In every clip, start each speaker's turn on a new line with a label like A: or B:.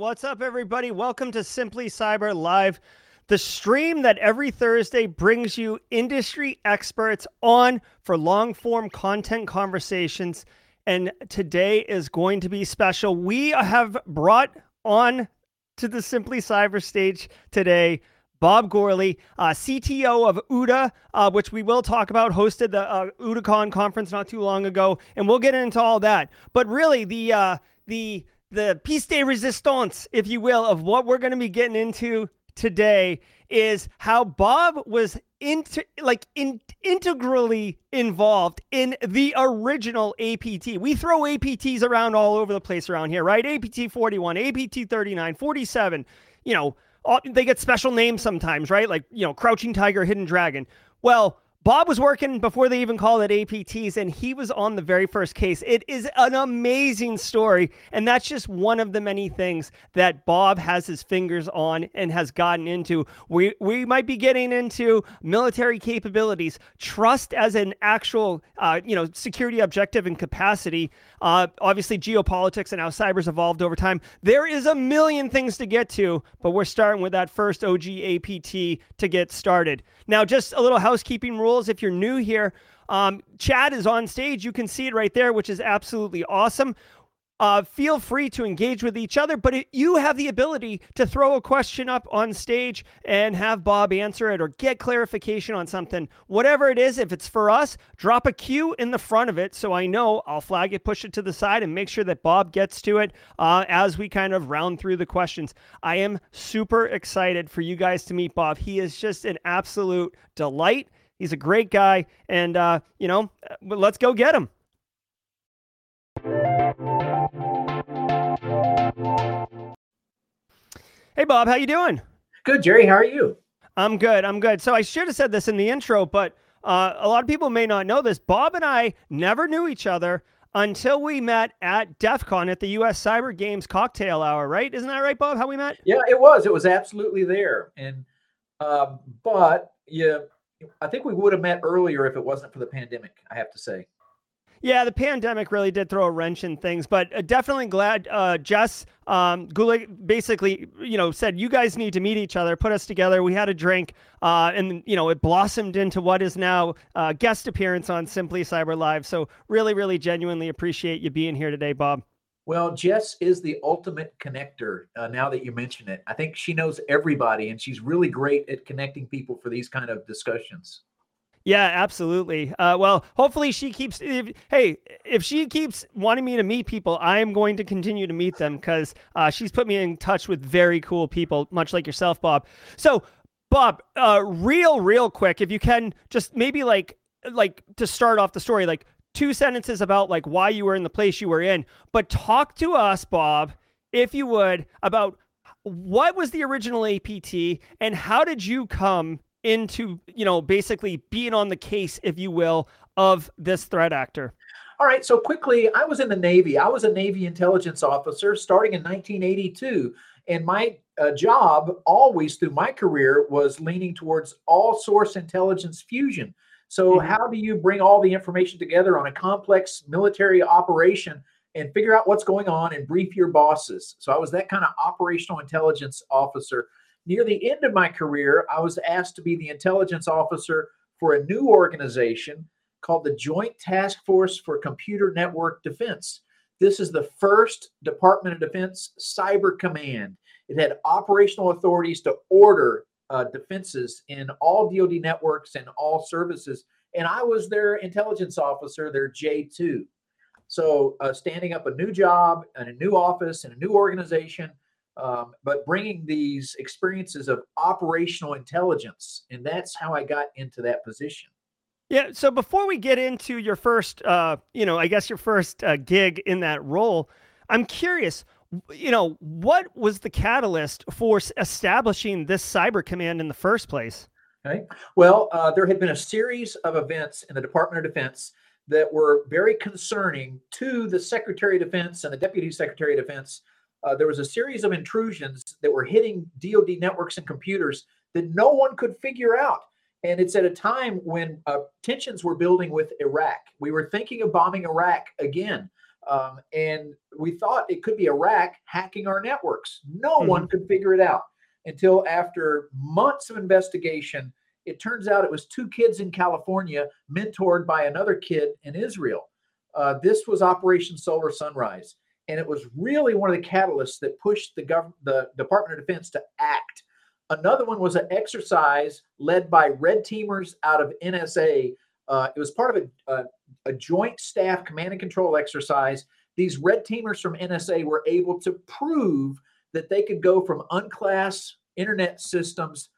A: what's up, everybody? Welcome to Simply Cyber Live, the stream that every Thursday brings you industry experts on for long form content conversations. And today is going to be special. We have brought on to the Simply Cyber stage today Bob Gourley, uh, CTO of OODA, uh, which we will talk about, hosted the uh, OODACon conference not too long ago, and we'll get into all that. But really, the uh, the the piece de resistance, if you will, of what we're going to be getting into today is how Bob was into like in, integrally involved in the original APT. We throw APTs around all over the place around here, right? APT 41, APT 39, 47, you know, all, they get special names sometimes, right? Like, you know, Crouching Tiger, Hidden Dragon. Well, Bob was working before they even called it APTs, and he was on the very first case. It is an amazing story, and that's just one of the many things that Bob has his fingers on and has gotten into. We we might be getting into military capabilities, trust as an actual, uh, you know, security objective and capacity. Uh, obviously, geopolitics and how cyber's evolved over time. There is a million things to get to, but we're starting with that first OG APT to get started. Now, just a little housekeeping rules. If you're new here, um, Chad is on stage. You can see it right there, which is absolutely awesome. Uh, feel free to engage with each other, but it, you have the ability to throw a question up on stage and have Bob answer it or get clarification on something. Whatever it is, if it's for us, drop a Q in the front of it so I know I'll flag it, push it to the side, and make sure that Bob gets to it uh, as we kind of round through the questions. I am super excited for you guys to meet Bob. He is just an absolute delight. He's a great guy, and uh, you know, let's go get him. Hey Bob, how you doing?
B: Good, Jerry. How are you?
A: I'm good. I'm good. So I should have said this in the intro, but uh, a lot of people may not know this. Bob and I never knew each other until we met at DEF CON at the US Cyber Games cocktail hour, right? Isn't that right, Bob? How we met?
B: Yeah, it was. It was absolutely there. And um, but yeah, I think we would have met earlier if it wasn't for the pandemic, I have to say.
A: Yeah, the pandemic really did throw a wrench in things, but uh, definitely glad uh, Jess um, Gulick basically, you know, said you guys need to meet each other, put us together. We had a drink, uh, and you know, it blossomed into what is now uh, guest appearance on Simply Cyber Live. So really, really genuinely appreciate you being here today, Bob.
B: Well, Jess is the ultimate connector. Uh, now that you mention it, I think she knows everybody, and she's really great at connecting people for these kind of discussions.
A: Yeah, absolutely. Uh, well, hopefully she keeps. If, hey, if she keeps wanting me to meet people, I am going to continue to meet them because uh, she's put me in touch with very cool people, much like yourself, Bob. So, Bob, uh, real, real quick, if you can, just maybe like, like to start off the story, like two sentences about like why you were in the place you were in, but talk to us, Bob, if you would, about what was the original APT and how did you come into, you know, basically being on the case, if you will, of this threat actor?
B: All right. So quickly, I was in the Navy. I was a Navy intelligence officer starting in 1982. And my uh, job always through my career was leaning towards all source intelligence fusion. So, mm-hmm. how do you bring all the information together on a complex military operation and figure out what's going on and brief your bosses? So, I was that kind of operational intelligence officer Near the end of my career, I was asked to be the intelligence officer for a new organization called the Joint Task Force for Computer Network Defense. This is the first Department of Defense cyber command. It had operational authorities to order uh, defenses in all DoD networks and all services. And I was their intelligence officer, their J2. So, uh, standing up a new job and a new office and a new organization um, but bringing these experiences of operational intelligence. And that's how I got into that position.
A: Yeah. So before we get into your first, uh, you know, I guess your first uh, gig in that role, I'm curious, you know, what was the catalyst for establishing this cyber command in the first place?
B: Okay. Well, uh, there had been a series of events in the Department of Defense that were very concerning to the Secretary of Defense and the Deputy Secretary of Defense uh, there was a series of intrusions that were hitting DoD networks and computers that no one could figure out. And it's at a time when uh, tensions were building with Iraq. We were thinking of bombing Iraq again. Um, and we thought it could be Iraq hacking our networks. No
A: Mhm.
B: one could figure it out until after months of investigation. It turns out it was two kids in California mentored by another kid in Israel. Uh, this was Operation Solar Sunrise, and it was really one of the catalysts that pushed the gov- the Department of Defense to act. Another one was an exercise led by red teamers out of NSA. Uh, it was part of a, a, a joint staff command and control exercise. These red teamers from NSA were able to prove that they could go from unclass internet systems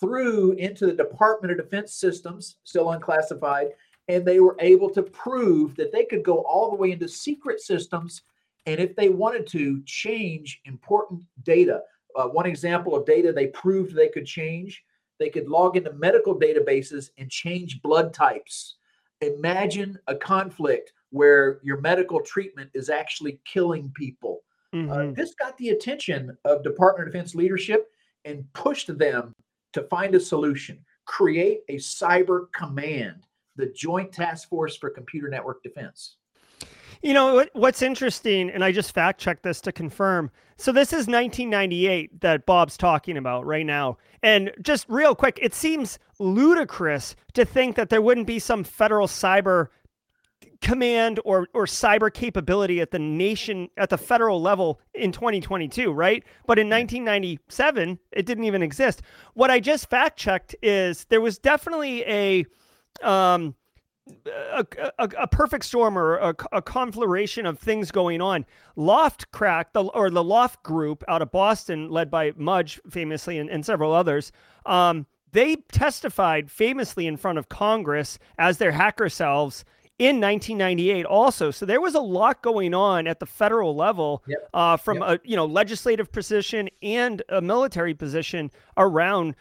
B: through into the Department of Defense systems, still unclassified, and they were able to prove that they could go all the way into secret systems and if they wanted to change important data uh, one example of data they proved they could change they could log into medical databases and change blood types. Imagine a conflict where your medical treatment is actually killing people. Uh,
A: Mhm.
B: this got the attention of department of defense leadership and pushed them to find a solution. Create a cyber command the joint task force for computer network defense
A: You know what, what's interesting, and I just fact checked this to confirm. So this is 1998 that Bob's talking about right now, and just real quick, it seems ludicrous to think that there wouldn't be some federal cyber command or or cyber capability at the nation at the federal level in 2022 right? But in 1997 it didn't even exist. What i just fact checked is there was definitely a um a, a, a perfect storm or a, a conflagration of things going on. L0phtCrack, the, or the L0pht Group out of Boston, led by Mudge famously and, and several others, um, they testified famously in front of Congress as their hacker selves in 1998 also. So there was a lot going on at the federal level
B: Yep.
A: uh, from
B: Yep.
A: a you know legislative position and a military position around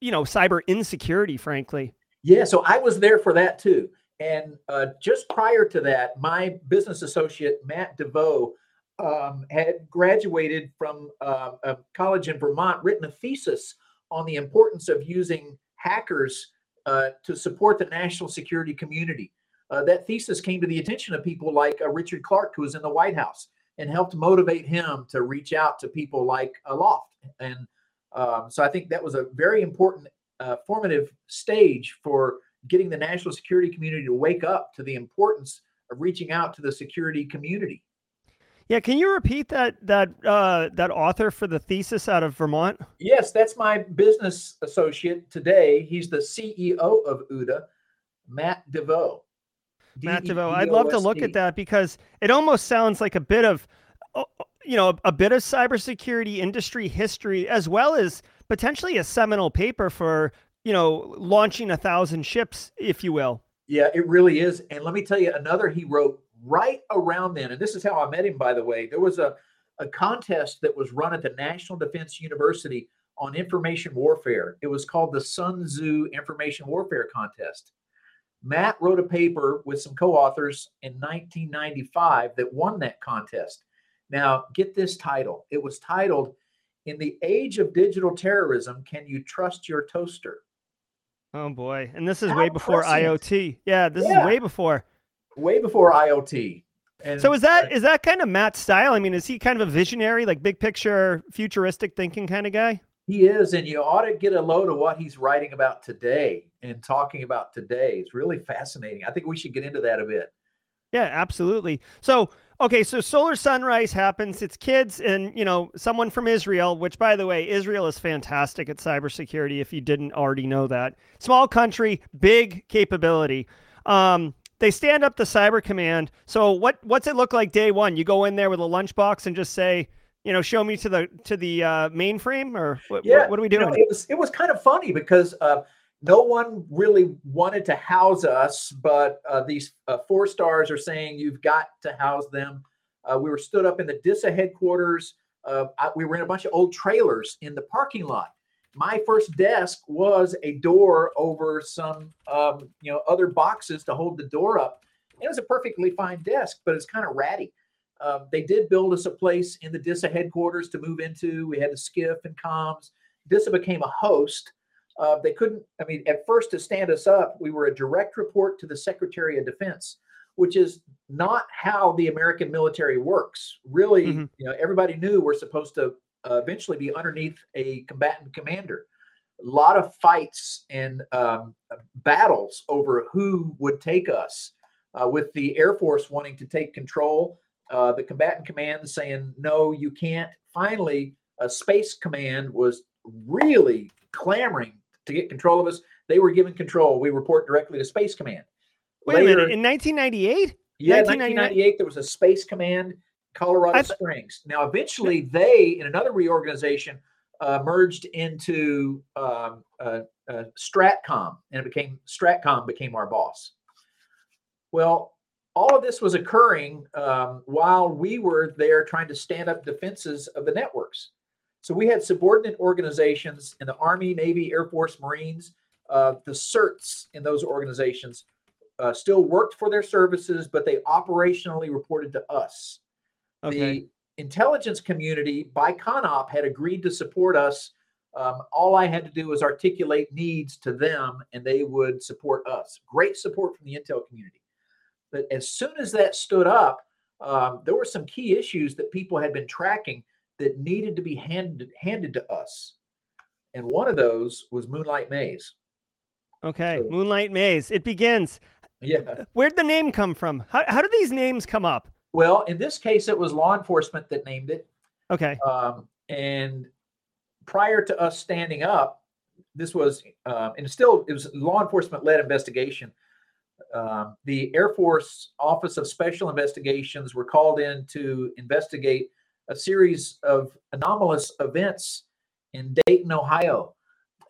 A: you know cyber insecurity, frankly.
B: Yeah, so I was there for that too. And uh, just prior to that, my business associate, Matt Devost, um, had graduated from uh, a college in Vermont, written a thesis on the importance of using hackers uh, to support the national security community. Uh, that thesis came to the attention of people like uh, Richard Clarke, who was in the White House, and helped motivate him to reach out to people like Aloft. And um, so I think that was a very important, uh, formative stage for getting the national security community to wake up to the importance of reaching out to the security community.
A: Yeah, can you repeat that that uh, that author for the thesis out of Vermont?
B: Yes, that's my business associate today. He's the CEO of OODA, Matt Devost.
A: Matt Devost. I'd love to look at that because it almost sounds like a bit of, uh, you know, a bit of cybersecurity industry history as well as potentially a seminal paper for you know launching a thousand ships, if you will.
B: Yeah, it really is. And let me tell you another he wrote right around then. And this is how I met him, by the way. There was a, a contest that was run at the National Defense University on information warfare. It was called the Sun Tzu Information Warfare Contest. Matt wrote a paper with some co authors in 1995 that won that contest. Now, get this title. It was titled, In the Age of Digital Terrorism, Can You Trust Your Toaster?
A: Oh boy, and this is
B: How
A: way before. IoT. Yeah, this
B: Yeah.
A: is way before.
B: Way before IoT. And
A: So is that is that kind of Matt's style? I mean, is he kind of a visionary, like big picture, futuristic thinking kind of guy?
B: He is, and you ought to get a load of what he's writing about today and talking about today. It's really fascinating. I think we should get into that a bit.
A: Yeah, absolutely. So, okay, so solar sunrise happens. It's kids and, you know, someone from Israel, which by the way, Israel is fantastic at cybersecurity if you didn't already know that. Small country, big capability. Um, they stand up the cyber command. So what what's it look like day 1? You go in there with a lunchbox and just say, you know, show me to the to the uh, mainframe or what,
B: Yeah,
A: what, what are we
B: You
A: doing?
B: know, it was it was kind of funny because uh, no one really wanted to house us, but uh, these uh, four stars are saying you've got to house them. Uh, we were stood up in the DISA headquarters. Uh, I, we were in a bunch of old trailers in the parking lot. My first desk was a door over some, um, you know, other boxes to hold the door up. It was a perfectly fine desk, but it's kind of ratty. Um, they did build us a place in the DISA headquarters to move into. We had a SCIF and comms. DISA became a host. Uh, they couldn't, I mean, at first to stand us up, we were a direct report to the Secretary of Defense. which is not how the American military works. Really, mm-hmm. you know, everybody knew we're supposed to uh, eventually be underneath a combatant commander. A lot of fights and um, battles over who would take us, uh, with the Air Force wanting to take control, uh, the combatant command saying, no, you can't. Finally, a space command was really clamoring to get control of us. They were given control. We report directly to Space Command.
A: Wait Later, a minute. In 1998?
B: Yeah, 1998, there was a Space Command, Colorado th- Springs. Now, eventually, they, in another reorganization, uh, merged into um, uh, uh, Stratcom, and it became Stratcom became our boss. Well, all of this was occurring um, while we were there trying to stand up defenses of the networks. So we had subordinate organizations in the Army, Navy, Air Force, Marines. Uh, the certs in those organizations uh, still worked for their services, but they operationally reported to us. Okay. The intelligence community by CONOP had agreed to support us. Um, all I had to do was articulate needs to them, and they would support us. Great support from the intel community. But as soon as that stood up, um, there were some key issues that people had been tracking that needed to be handed handed to us. And one of those was Moonlight Maze.
A: Okay, so, Moonlight Maze. It begins.
B: Yeah.
A: Where'd the name come from? How, how do these names come up?
B: Well, in this case, it was law enforcement that named it.
A: Okay.
B: Um, and prior to us standing up, this was, um, and still, it was law enforcement led investigation. Um, the Air Force Office of Special Investigations were called in to investigate a series of anomalous events in Dayton, Ohio.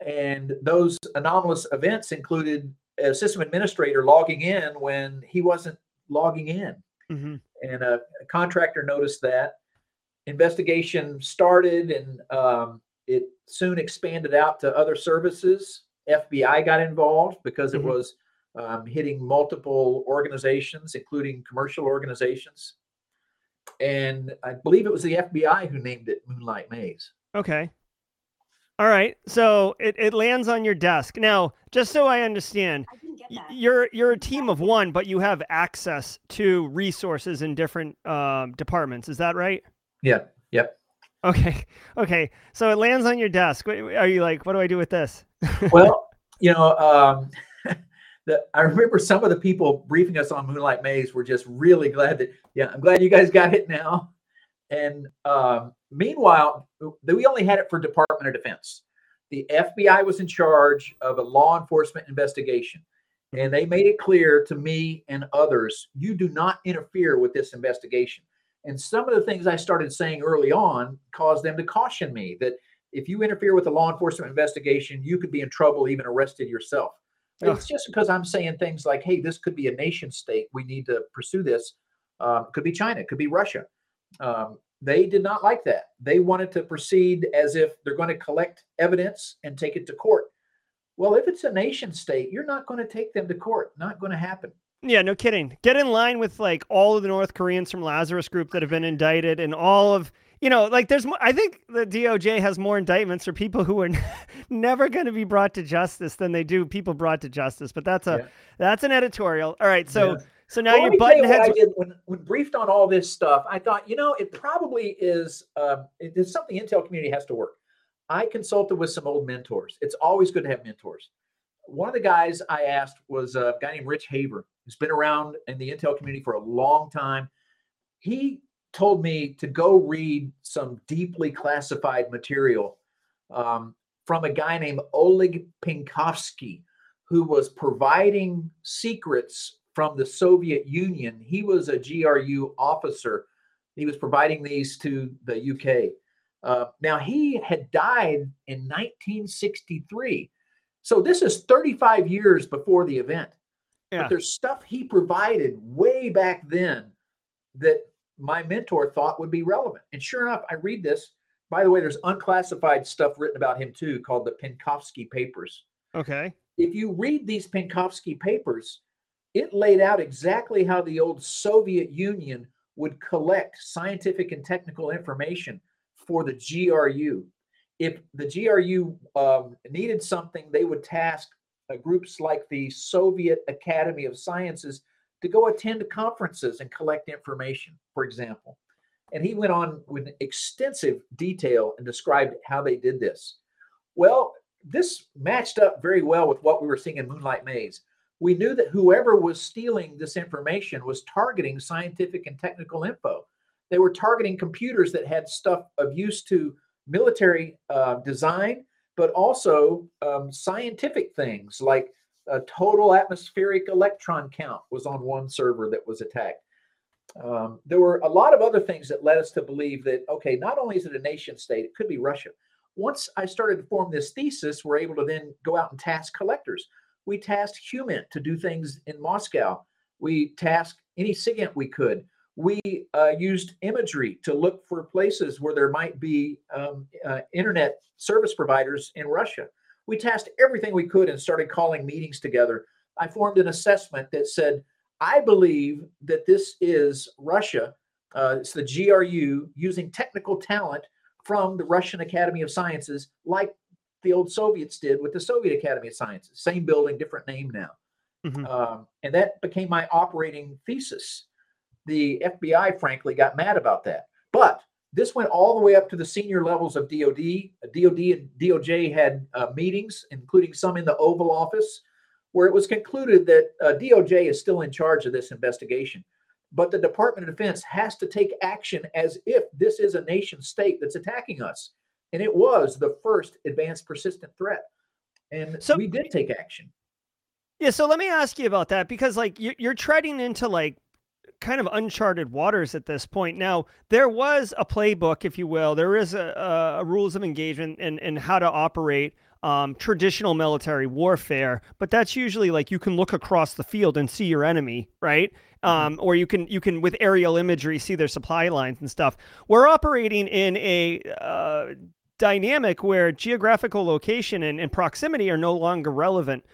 B: And those anomalous events included a system administrator logging in when he wasn't logging in. Mm-hmm. And a, a, contractor noticed that. Investigation started and um, it soon expanded out to other services. FBI got involved because it mm-hmm. was um, hitting multiple organizations, including commercial organizations. And I believe it was the FBI who named it Moonlight Maze.
A: Okay. All right. So it, it lands on your desk. Now, just so I understand, I you're you're a team of one, but you have access to resources in different um, departments. Is that right?
B: Yeah. Yep.
A: Okay. Okay. So it lands on your desk. Are you like, what do I do with this?
B: well, you know, um, the, I remember some of the people briefing us on Moonlight Maze were just really glad that, yeah, I'm glad you guys got it now. And um, meanwhile, we only had it for Department of Defense. The FBI was in charge of a law enforcement investigation. And they made it clear to me and others you do not interfere with this investigation. And some of the things I started saying early on caused them to caution me that if you interfere with a law enforcement investigation, you could be in trouble, even arrested yourself. It's just because I'm saying things like, hey, this could be a nation state. We need to pursue this. Um, could be China, it could be Russia. Um, they did not like that. They wanted to proceed as if they're going to collect evidence and take it to court. Well, if it's a nation state, you're not going to take them to court. Not going to happen.
A: Yeah, no kidding. Get in line with like all of the North Koreans from Lazarus Group that have been indicted and all of you know, like there's, I think the DOJ has more indictments for people who are never going to be brought to justice than they do people brought to justice. But that's a, yeah. that's an editorial. All right. So, yeah. so now well, you're button heads.
B: I did when, when briefed on all this stuff, I thought, you know, it probably is, uh, it's something Intel community has to work. I consulted with some old mentors. It's always good to have mentors. One of the guys I asked was a guy named Rich Haver, who's been around in the Intel community for a long time. He told me to go read some deeply classified material um, from a guy named Oleg Penkovsky, who was providing secrets from the Soviet Union. He was a GRU officer. He was providing these to the UK. Uh, now, he had died in 1963. So this is 35 years before the event. Yeah. But there's stuff he provided way back then that my mentor thought would be relevant. And sure enough, I read this. By the way, there's unclassified stuff written about him too, called the Penkovsky Papers.
A: Okay.
B: If you read these Penkovsky papers, it laid out exactly how the old Soviet Union would collect scientific and technical information for the GRU. If the GRU um, needed something, they would task uh, groups like the Soviet Academy of Sciences to go attend conferences and collect information, for example. And he went on with extensive detail and described how they did this. Well, this matched up very well with what we were seeing in Moonlight Maze. We knew that whoever was stealing this information was targeting scientific and technical info. They were targeting computers that had stuff of use to military uh, design, but also um, scientific things like a total atmospheric electron count was on one server that was attacked. Um, there were a lot of other things that led us to believe that, okay, not only is it a nation state, it could be Russia. Once I started to form this thesis, we're able to then go out and task collectors. We tasked HUMINT to do things in Moscow. We tasked any SIGINT we could. We uh, used imagery to look for places where there might be um, uh, internet service providers in Russia. We tasked everything we could and started calling meetings together. I formed an assessment that said, I believe that this is Russia, uh, it's the GRU using technical talent from the Russian Academy of Sciences, like the old Soviets did with the Soviet Academy of Sciences. Same building, different name now. Mm-hmm. Um, and that became my operating thesis. The FBI, frankly, got mad about that. But this went all the way up to the senior levels of DOD. DOD and DOJ had uh, meetings, including some in the Oval Office, where it was concluded that uh, DOJ is still in charge of this investigation. But the Department of Defense has to take action as if this is a nation state that's attacking us. And it was the first advanced persistent threat. And so, we did take action.
A: Yeah. So let me ask you about that because, like, you're treading into like kind of uncharted waters at this point. Now, there was a playbook, if you will. There is a, a rules of engagement and, and how to operate um, traditional military warfare, but that's usually like you can look across the field and see your enemy, right? Mm-hmm. Um, or you can you can with aerial imagery see their supply lines and stuff. We're operating in a uh, dynamic where geographical location and, and proximity are no longer relevant.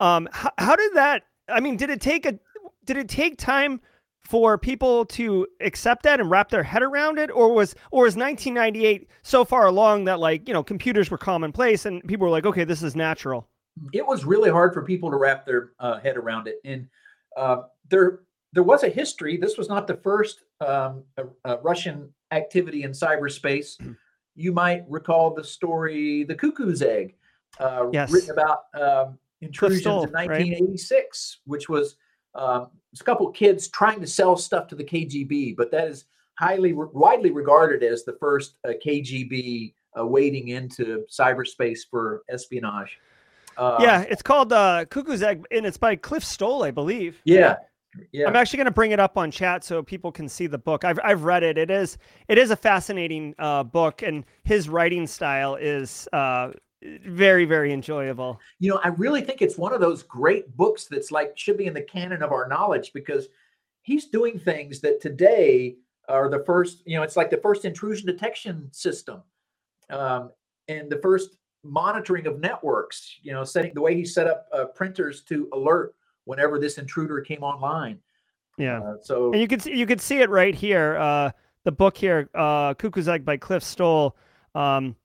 A: Um, how, how did that? I mean, did it take a did it take time? For people to accept that and wrap their head around it? Or was or was 1998 so far along that like you know computers were commonplace and people were like okay this is natural
B: it was really hard for people to wrap their uh, head around it. And uh, there there was a history. This was not the first um, uh, russian activity in cyberspace. You might recall the story the cuckoo's egg uh, yes. written about um, intrusions in 1986 right? which was um, a couple kids trying to sell stuff to the KGB, but that is highly widely regarded as the first uh, KGB uh, wading into cyberspace for espionage.
A: Uh, yeah, it's called uh, Cuckoo's Egg, and it's by Cliff Stoll, I believe.
B: Yeah. Yeah.
A: I'm actually going to bring it up on chat so people can see the book. I've I've read it. It is it is a fascinating uh, book, and his writing style is uh, very very enjoyable.
B: You know i really think it's one of those great books that's like should be in the canon of our knowledge because he's doing things that today are the first you know it's like the first intrusion detection system um, and the first monitoring of networks you know setting the way he set up uh, printers to alert whenever this intruder came online.
A: Yeah. Uh, so and you could you could see it right here uh the book here uh cuckoo's egg by cliff stoll um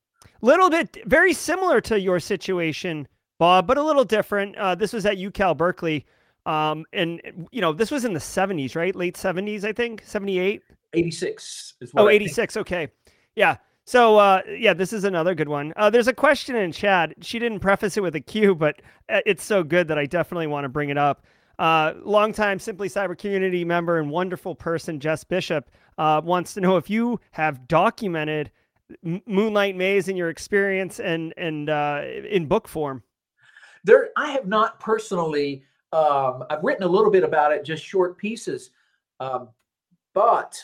A: little bit very similar to your situation, Bob, but a little different. Uh, this was at UCal Berkeley. Um, and you know, this was in the 70s, right? Late 70s, I think, 78.
B: 86
A: is what Oh, 86. Okay. Yeah. So uh, yeah, this is another good one. Uh, there's a question in chat. She didn't preface it with a Q, but uh, it's so good that I definitely want to bring it up. Uh, longtime Simply Cyber community member and wonderful person, Jess Bishop, uh, wants to know if you have documented Moonlight Maze and your experience and and uh, in book form?
B: There, I have not personally. Um, I've written a little bit about it, just short pieces, um, but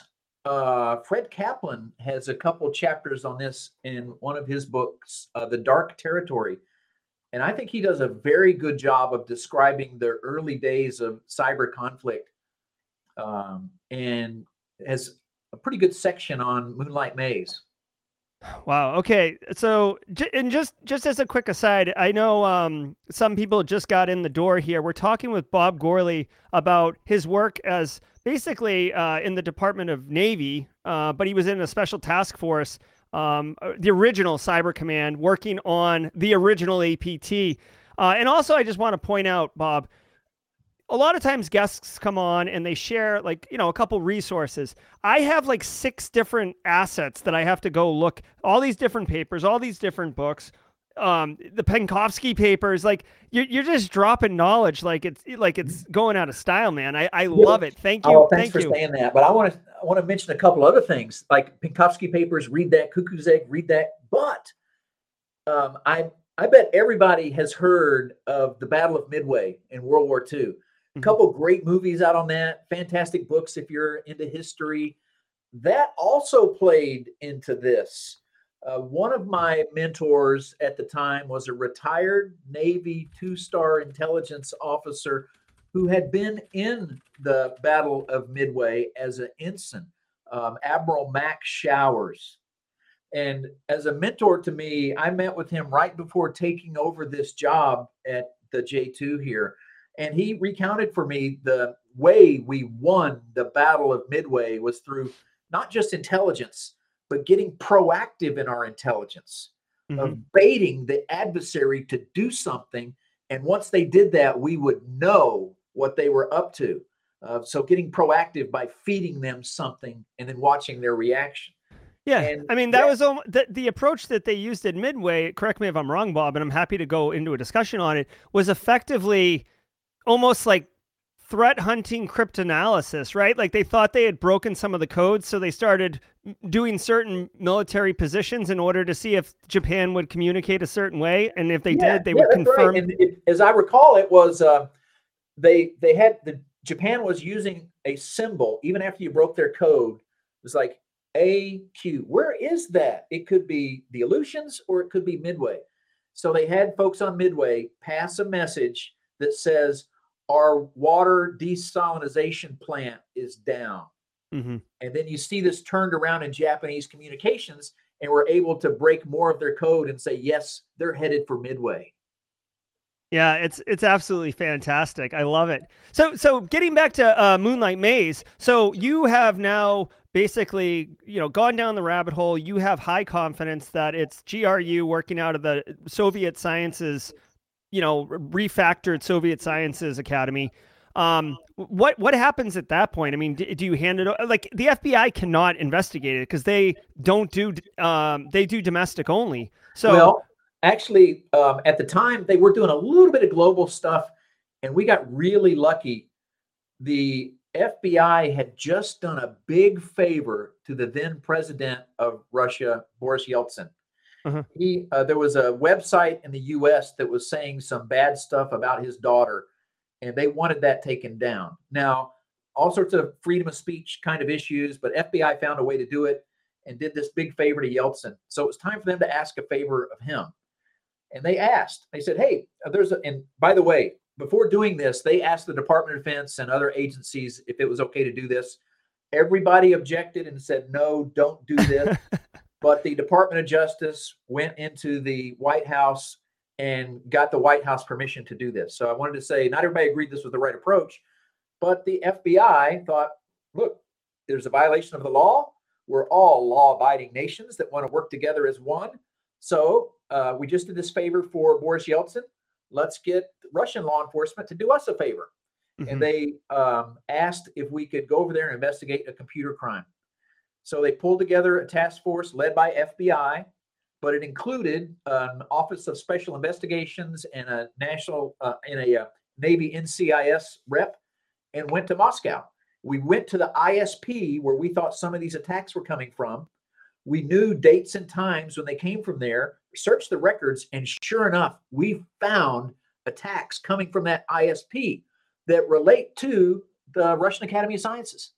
B: uh, Fred Kaplan has a couple chapters on this in one of his books, uh, The Dark Territory. And I think he does a very good job of describing the early days of cyber conflict um, and has a pretty good section on Moonlight Maze.
A: Wow. Okay. So, and just just as a quick aside, I know um, some people just got in the door here. We're talking with Bob Gourley about his work as basically uh, in the Department of Navy, uh, but he was in a special task force, um, uh, the original Cyber Command, working on the original APT. Uh, and also, I just want to point out, Bob, a lot of times guests come on and they share like you know a couple resources. I have like six different assets that i have to go look all these different papers all these different books um the penkovsky papers like you're, you're just dropping knowledge like it's like it's going out of style man. I, I love it. Thank you.
B: oh, thanks
A: thank
B: for
A: you.
B: saying that. But i want to i want to mention a couple other things like penkovsky papers read that cuckoo's egg read that. But um i i bet everybody has heard of the battle of midway in world war ii a couple great movies out on that fantastic books if you're into history. That also played into this. Uh, one of my mentors at the time was a retired navy two-star intelligence officer who had been in the battle of midway as an ensign um, admiral mac showers. And as a mentor to me i met with him right before taking over this job at the j2 here and he recounted for me the way we won the battle of midway was through not just intelligence but getting proactive in our intelligence
A: Mhm.
B: of baiting the adversary to do something and once they did that we would know what they were up to uh, so getting proactive by feeding them something and then watching their reaction
A: Yeah,
B: And
A: I mean that
B: that-
A: was the the approach that they used at Midway. Correct me if I'm wrong, Bob, and I'm happy to go into a discussion on it. Was effectively almost like threat hunting cryptanalysis, right? Like they thought they had broken some of the codes, so they started doing certain military positions in order to see if Japan would communicate a certain way, and if they
B: Yeah,
A: did, they
B: yeah,
A: would
B: right.
A: confirm.
B: And it, as I recall, it was uh, they they had the Japan was using a symbol even after you broke their code. It was like AQ. Where is that? It could be the Aleutians or it could be Midway. So they had folks on Midway pass a message that says our water desalinization plant is down.
A: Mhm.
B: And then you see this turned around in Japanese communications, and we're able to break more of their code and say, yes, they're headed for Midway.
A: Yeah, it's it's absolutely fantastic. I love it. So so getting back to uh, Moonlight Maze, so you have now basically you know gone down the rabbit hole. You have high confidence that it's GRU working out of the Soviet Sciences, you know, refactored Soviet Sciences Academy. Um, what what happens at that point? I mean, do, do you hand it like the FBI cannot investigate it because they don't do um they do domestic only. So
B: well, actually, um, at the time, they were doing a little bit of global stuff, and we got really lucky. The FBI had just done a big favor to the then president of Russia, Boris Yeltsin.
A: Uh-huh.
B: He, uh, there was a website in the U.S. that was saying some bad stuff about his daughter, and they wanted that taken down. Now, all sorts of freedom of speech kind of issues, but FBI found a way to do it and did this big favor to Yeltsin. So it was time for them to ask a favor of him. And they asked, they said, hey, uh, there's a, and by the way, before doing this, they asked the Department of Defense and other agencies if it was okay to do this. Everybody objected and said, no, don't do this. but the Department of Justice went into the White House and got the White House permission to do this. So I wanted to say, not everybody agreed this was the right approach, but the FBI thought, look, there's a violation of the law. We're all law abiding nations that want to work together as one. So uh, we just did this favor for Boris Yeltsin. Let's get Russian law enforcement to do us a favor.
A: mhm.
B: And they um, asked if we could go over there and investigate a computer crime. So they pulled together a task force led by FBI, but it included an Office of Special Investigations and a national uh, and a uh, Navy NCIS rep, and went to Moscow. We went to the ISP where we thought some of these attacks were coming from. We knew dates and times when they came from there, searched the records, and sure enough, we found attacks coming from that ISP that relate to the Russian Academy of Sciences.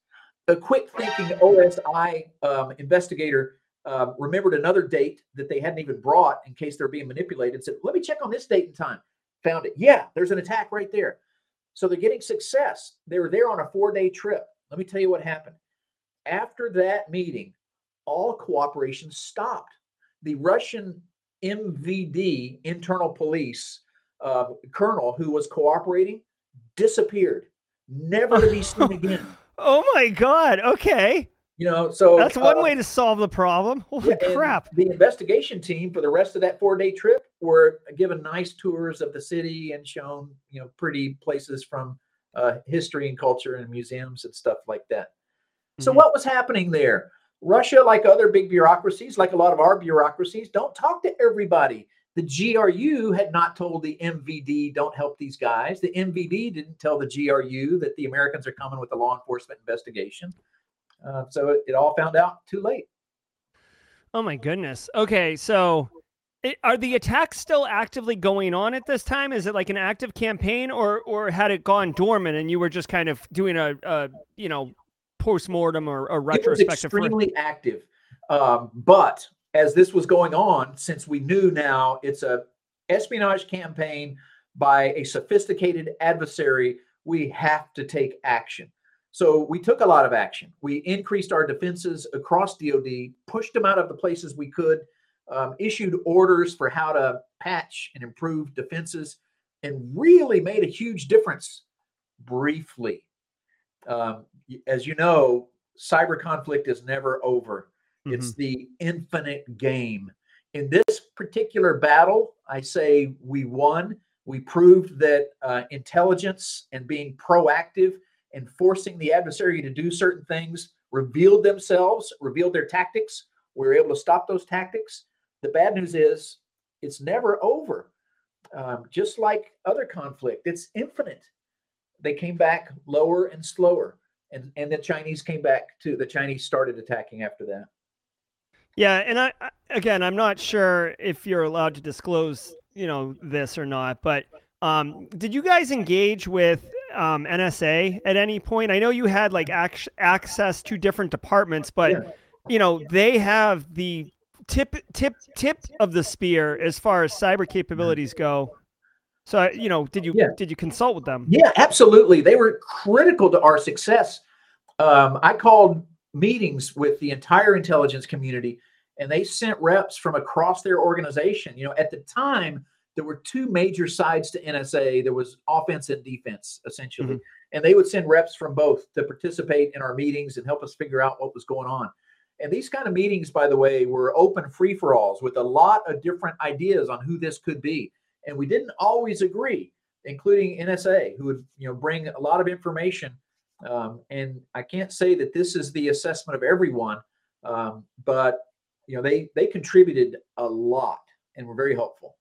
B: A quick thinking OSI um, investigator um, remembered another date that they hadn't even brought in case they're being manipulated. And said, "Let me check on this date and time." Found it. Yeah, there's an attack right there. So they're getting success. They were there on a four-day trip. Let me tell you what happened. After that meeting, all cooperation stopped. The Russian MVD, internal police uh, colonel who was cooperating, disappeared, never to be seen again.
A: Oh my God. Okay.
B: You know, so
A: That's one
B: uh,
A: way to solve the problem. Holy
B: yeah,
A: crap.
B: The investigation team for the rest of that four-day trip were given nice tours of the city and shown, you know, pretty places from uh, history and culture and museums and stuff like that. Mm-hmm. So, what was happening there? Russia, like other big bureaucracies, like a lot of our bureaucracies, don't talk to everybody. The GRU had not told the MVD, don't help these guys. The MVD didn't tell the GRU that the Americans are coming with a law enforcement investigation. Uh, so it, it all found out too late.
A: Oh my goodness. Okay, so it, are the attacks still actively going on at this time? Is it like an active campaign, or or had it gone dormant and you were just kind of doing a, a you know post mortem or a retrospective? It
B: was extremely active, um, but as this was going on, since we knew now it's a espionage campaign by a sophisticated adversary, we have to take action. So we took a lot of action. We increased our defenses across DoD, pushed them out of the places we could, um, issued orders for how to patch and improve defenses, and really made a huge difference. Briefly, um, as you know, cyber conflict is never over. Mm-hmm. It's the infinite game. In this particular battle, I say we won. We proved that uh, intelligence and being proactive and forcing the adversary to do certain things revealed themselves, revealed their tactics. We were able to stop those tactics. The bad news is it's never over. Um, just like other conflict, it's infinite. They came back lower and slower, and and the Chinese came back too. The Chinese started attacking after that.
A: Yeah, and I again, I'm not sure if you're allowed to disclose, you know, this or not, but um, did you guys engage with um, NSA at any point? I know you had like ac- access to different departments, but yeah. you know they have the tip tip tip of the spear as far as cyber capabilities go. So you know, did you yeah. did you consult with them?
B: Yeah, absolutely. They were critical to our success. Um, I called meetings with the entire intelligence community, and they sent reps from across their organization. You know, at the time there were two major sides to NSA. There was offense and defense, essentially. Mm-hmm. And they would send reps from both to participate in our meetings and help us figure out what was going on. And these kind of meetings, by the way, were open free for alls with a lot of different ideas on who this could be. And we didn't always agree, including NSA, who would you know bring a lot of information. Um, and I can't say that this is the assessment of everyone, um, but you know they they contributed a lot and were very helpful.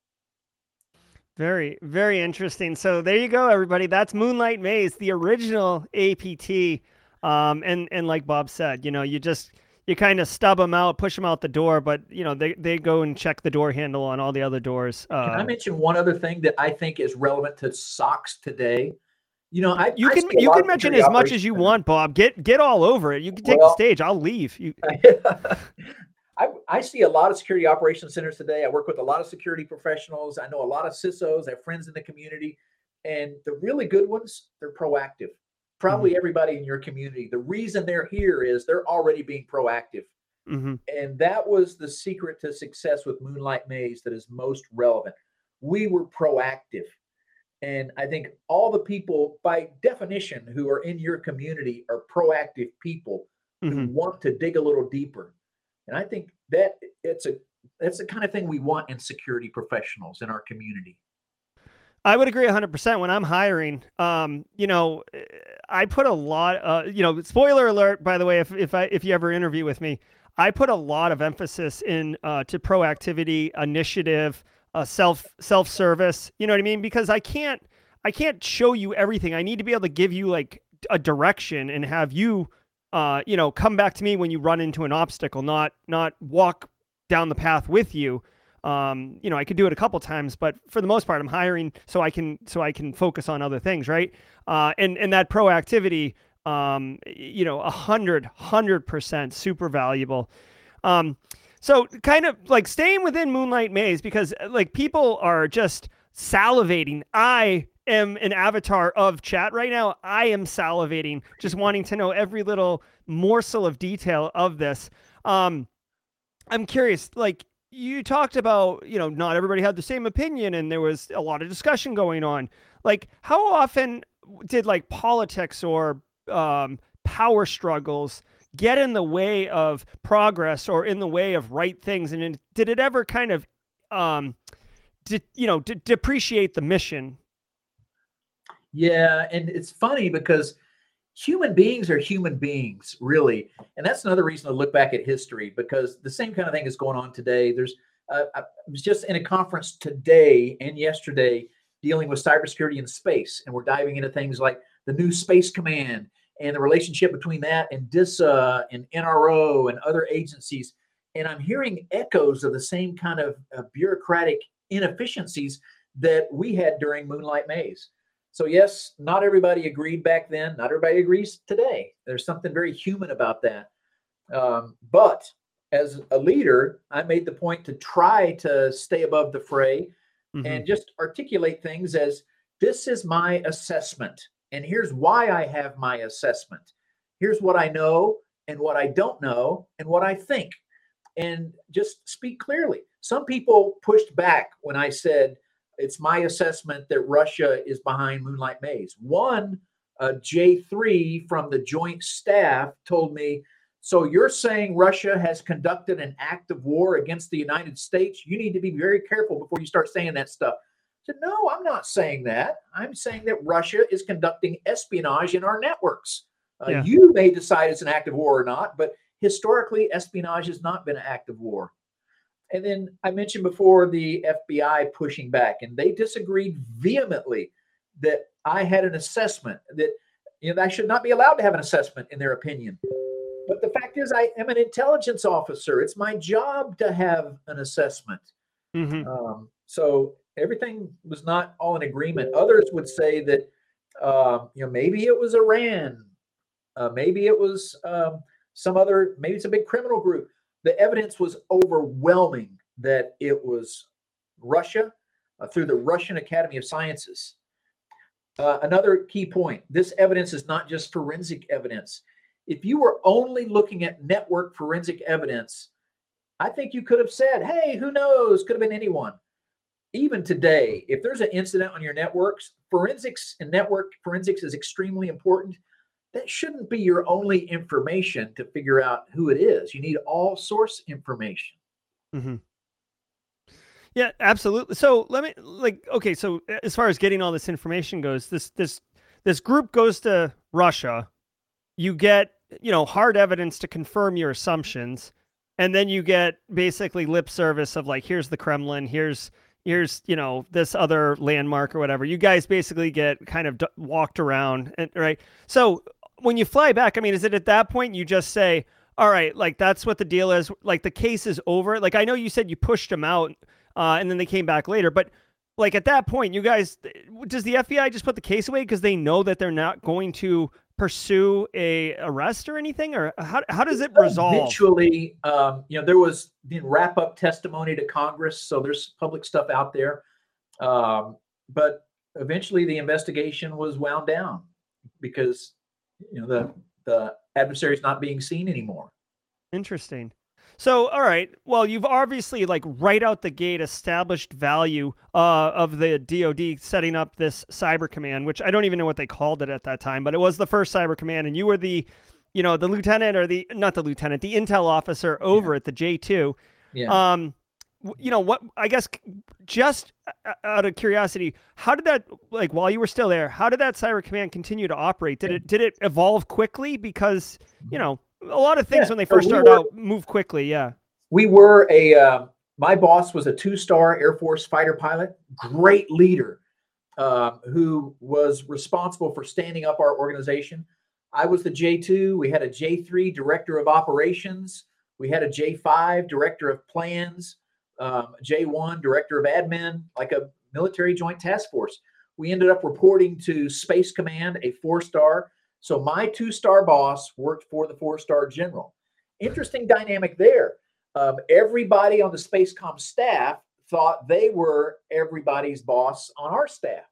A: Very, very interesting. So there you go, everybody. That's Moonlight Maze, the original APT. Um, and and like Bob said, you know, you just you kind of stub them out, push them out the door, but you know they they go and check the door handle on all the other doors.
B: Uh, can I uh, mention one other thing that I think is relevant to SOCs today? You know, I,
A: you
B: I
A: can you can mention as much as you want, Bob. Get get all over it. You can take well, the stage. I'll leave. You...
B: I, I see a lot of security operations centers today. I work with a lot of security professionals. I know a lot of CISOs. I have friends in the community. And the really good ones, they're proactive. Probably mm-hmm. everybody in your community. The reason they're here is they're already being proactive. Mm-hmm. And that was the secret to success with Moonlight Maze that is most relevant. We were proactive. And I think all the people, by definition, who are in your community are proactive people mm-hmm. who want to dig a little deeper and I think that it's a that's the kind of thing we want in security professionals in our community.
A: I would agree 100% when I'm hiring. Um, you know, I put a lot uh, you know, spoiler alert by the way if if I if you ever interview with me, I put a lot of emphasis in uh, to proactivity, initiative, uh, self self-service, you know what I mean? Because I can't I can't show you everything. I need to be able to give you like a direction and have you uh, you know, come back to me when you run into an obstacle, not not walk down the path with you. Um, you know, I could do it a couple times, but for the most part, I'm hiring so I can so I can focus on other things, right? Uh, and and that proactivity, um, you know, a hundred hundred percent super valuable. Um, so kind of like staying within Moonlight Maze because like people are just salivating. I am an avatar of chat right now. I am salivating, just wanting to know every little morsel of detail of this. Um, I'm curious, like you talked about, you know, not everybody had the same opinion, and there was a lot of discussion going on. Like, how often did like politics or um, power struggles get in the way of progress or in the way of right things? And did it ever kind of, um, you know, depreciate the mission
B: Yeah, and it's funny because human beings are human beings, really, and that's another reason to look back at history because the same kind of thing is going on today. There's uh, I was just in a conference today and yesterday dealing with cybersecurity in space, and we're diving into things like the new Space Command and the relationship between that and DISA and NRO and other agencies. And I'm hearing echoes of the same kind of uh, bureaucratic inefficiencies that we had during Moonlight Maze. So, yes, not everybody agreed back then. Not everybody agrees today. There's something very human about that. Um, but as a leader, I made the point to try to stay above the fray mm-hmm. and just articulate things as this is my assessment. And here's why I have my assessment. Here's what I know and what I don't know and what I think. And just speak clearly. Some people pushed back when I said, it's my assessment that Russia is behind Moonlight Maze. One, uh, J3 from the Joint Staff told me, so you're saying Russia has conducted an act of war against the United States? You need to be very careful before you start saying that stuff said, No, I'm not saying that. I'm saying that Russia is conducting espionage in our networks. Uh, yeah. You may decide it's an act of war or not, but historically, espionage has not been an act of war. And then I mentioned before the FBI pushing back, and they disagreed vehemently that I had an assessment that you know I should not be allowed to have an assessment in their opinion. But the fact is, I am an intelligence officer. It's my job to have an assessment. Mm-hmm. Um, so everything was not all in agreement. Others would say that uh, you know maybe it was Iran, uh, maybe it was um, some other, maybe it's a big criminal group. The evidence was overwhelming that it was Russia uh, through the Russian Academy of Sciences. Uh, another key point: this evidence is not just forensic evidence. If you were only looking at network forensic evidence, I think you could have said, "Hey, who knows? Could have been anyone." Even today, if there's an incident on your networks, forensics and network forensics is extremely important. That shouldn't be your only information to figure out who it is. You need all source information.
A: Mm-hmm. Yeah, absolutely. So let me like okay. So as far as getting all this information goes, this this this group goes to Russia. You get you know hard evidence to confirm your assumptions, and then you get basically lip service of like here's the Kremlin, here's here's you know this other landmark or whatever. You guys basically get kind of d- walked around and right? So when you fly back i mean is it at that point you just say all right like that's what the deal is like the case is over? Like i know you said you pushed them out uh, and then they came back later but like at that point you guys does the fbi just put the case away because they know that they're not going to pursue a arrest or anything or how, how does it resolve?
B: eventually um, you know there was the wrap up testimony to congress so there's public stuff out there. Um, but eventually the investigation was wound down because you know the the adversary is not being seen anymore.
A: Interesting so, all right. Well, you've obviously like right out the gate established value uh, of the DoD setting up this cyber command, which I don't even know what they called it at that time, but it was the first cyber command, and you were the, you know, the lieutenant or the not the lieutenant, the intel officer over yeah. at the J two. Yeah. Um, you know what? I guess just out of curiosity, how did that like while you were still there? How did that cyber command continue to operate? Did it did it evolve quickly? Because you know a lot of things yeah, when they first started out move quickly. Yeah.
B: We were a, uh, my boss was a two star Air Force fighter pilot, great leader uh, who was responsible for standing up our organization. I was the J2. We had a J3 director of operations. We had a J5 director of plans, um, J1 director of admin, like a military joint task force. We ended up reporting to Space Command, a four star so my two star boss worked for the four star general. Interesting dynamic there. Um, everybody on the Spacecom staff thought they were everybody's boss on our staff.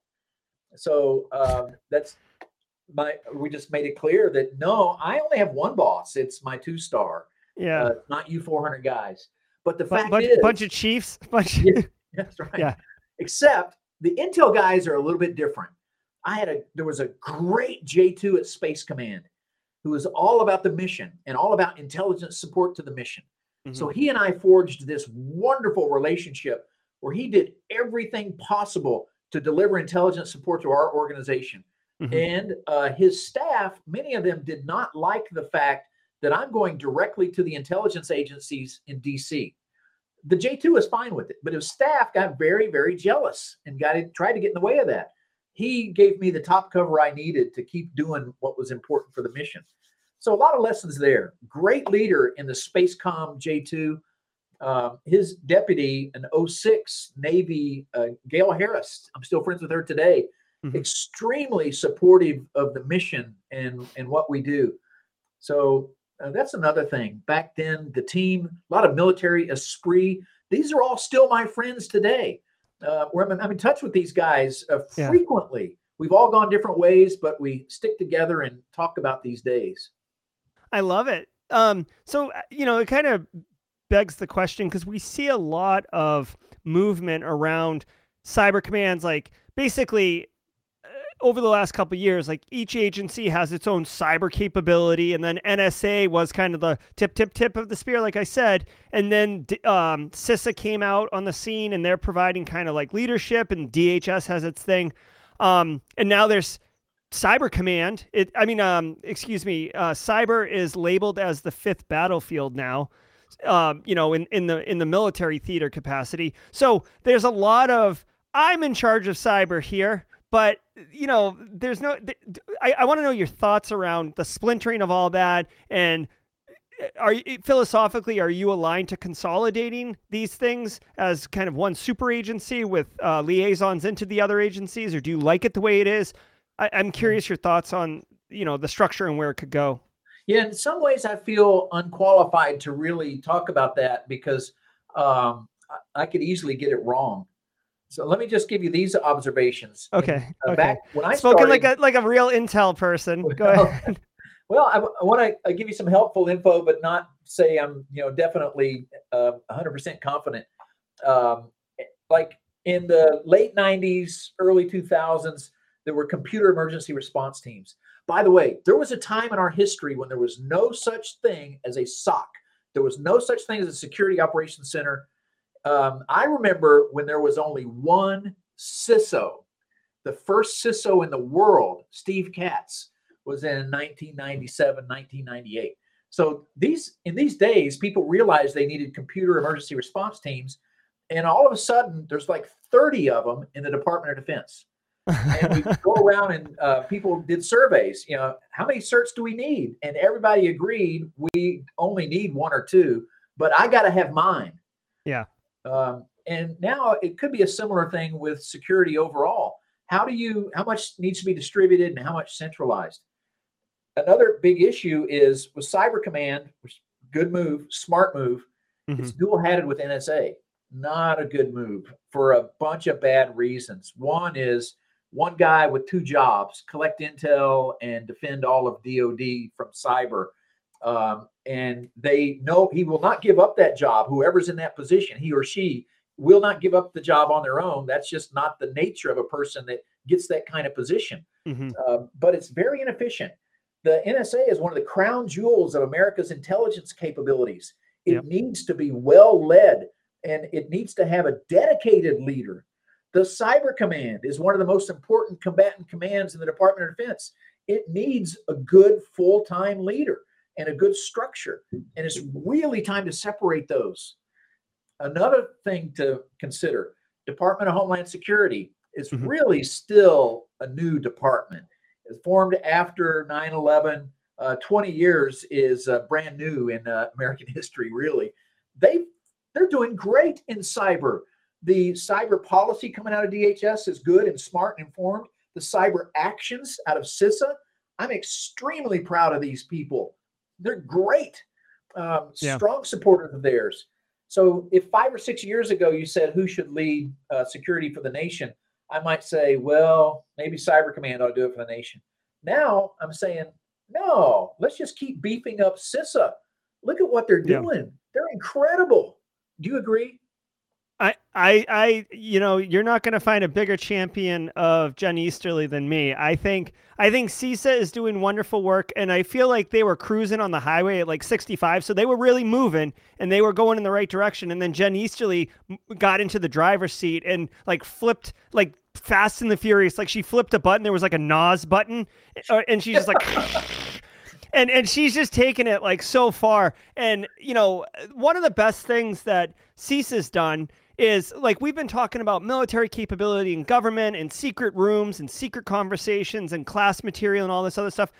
B: So um, that's my. We just made it clear that no, I only have one boss. It's my two star.
A: Yeah, uh,
B: not you 400 guys. But the
A: B-
B: fact
A: bunch,
B: is,
A: bunch of chiefs. Bunch.
B: Yeah, that's right. Yeah. Except the intel guys are a little bit different. I had a there was a great J2 at Space Command who was all about the mission and all about intelligence support to the mission. Mm-hmm. So he and I forged this wonderful relationship where he did everything possible to deliver intelligence support to our organization. Mm-hmm. And uh, his staff, many of them did not like the fact that I'm going directly to the intelligence agencies in DC. The J2 was fine with it, but his staff got very, very jealous and got it, tried to get in the way of that. He gave me the top cover I needed to keep doing what was important for the mission. So a lot of lessons there. Great leader in the Spacecom J2. Um, his deputy, an 06 Navy, uh, Gail Harris. I'm still friends with her today. Mm-hmm. Extremely supportive of the mission and and what we do. So uh, that's another thing. Back then, the team, a lot of military esprit. These are all still my friends today. Uh, where I'm, I'm, in touch with these guys uh, frequently. Yeah. We've all gone different ways, but we stick together and talk about these days.
A: I love it. Um, so uh, you know, it kind of begs the question because we see a lot of movement around cyber commands, like basically over the last couple years, like each agency has its own cyber capability, and then NSA was kind of the tip, tip, tip of the spear, like I said, and then um, CISA came out on the scene, and they're providing kind of like leadership, and DHS has its thing, um, and now there's Cyber Command. It, I mean, um, excuse me, uh, cyber is labeled as the fifth battlefield now. Um, you know, in, in the in the military theater capacity. So there's a lot of I'm in charge of cyber here but you know, there's no. I, I want to know your thoughts around the splintering of all that, and eh, are you philosophically are you aligned to consolidating these things as kind of one super agency with uh, liaisons into the other agencies, or do you like it the way it is? I, I'm mm-hmm. curious your thoughts on you know the structure and where it could go.
B: Yeah, in some ways, I feel unqualified to really talk about that because um, I could easily get it wrong. So let me just give you these observations.
A: Okay. uh, okay. Back when I spoken started, like a like a real Intel person. Go ahead.
B: Well, I, I want to give you some helpful info, but not say I'm you know definitely uh, 100% confident. Um, like in the late 90s, early 2000s, there were computer emergency response teams. By the way, there was a time in our history when there was no such thing as a SOC. There was no such thing as a security operations center um, I remember when there was only one CISO, the first CISO in the world, Steve Katz, was in 1997, 1998. So these in these days, people realized they needed computer emergency response teams, and all of a sudden, there's like 30 of them in the Department of Defense. and we go around and uh, people did surveys. You know, how many certs do we need? And everybody agreed we only need one or two, but I got to have mine.
A: Yeah.
B: Um, and now it could be a similar thing with security overall. How do you, how much needs to be distributed and how much centralized? Another big issue is with Cyber Command, which good move, smart move. Mm-hmm. It's dual hatted with NSA. Not a good move for a bunch of bad reasons. One is one guy with two jobs collect intel and defend all of DoD from cyber um, and they know he will not give up that job. Whoever's in that position, he or she will not give up the job on their own. That's just not the nature of a person that gets that kind of position. Mm-hmm. Uh, but it's very inefficient. The NSA is one of the crown jewels of America's intelligence capabilities. It yep. needs to be well led and it needs to have a dedicated leader. The Cyber Command is one of the most important combatant commands in the Department of Defense. It needs a good full time leader and a good structure. And it's really time to separate those. Another thing to consider Department of Homeland Security is mm-hmm. really still a new department. It's formed after 9 11. Uh, 20 years is uh, brand new in uh, American history, really. They, they're doing great in cyber. The cyber policy coming out of DHS is good and smart and informed. The cyber actions out of CISA, I'm extremely proud of these people they're great, um, yeah. strong supporters of theirs. So if five or six years ago you said who should lead uh, security for the nation, I might say, well, maybe Cyber Command ought to do it for the nation. Now I'm saying, no, let's just keep beefing up CISA. Look at what they're doing. Yeah. They're incredible. Do you agree?
A: I, I, you know, you're not going to find a bigger champion of Jen Easterly than me. I think, I think CISA is doing wonderful work, and I feel like they were cruising on the highway at like 65, so they were really moving and they were going in the right direction. And then Jen Easterly got into the driver's seat and like flipped, like Fast and the Furious. Like she flipped a button, there was like a NOS button, uh, and she's just like. and and she's just taken it like so far. And you know, one of the best things that CISA's done is like we've been talking about military capability and government and secret rooms and secret conversations and class material and all this other stuff.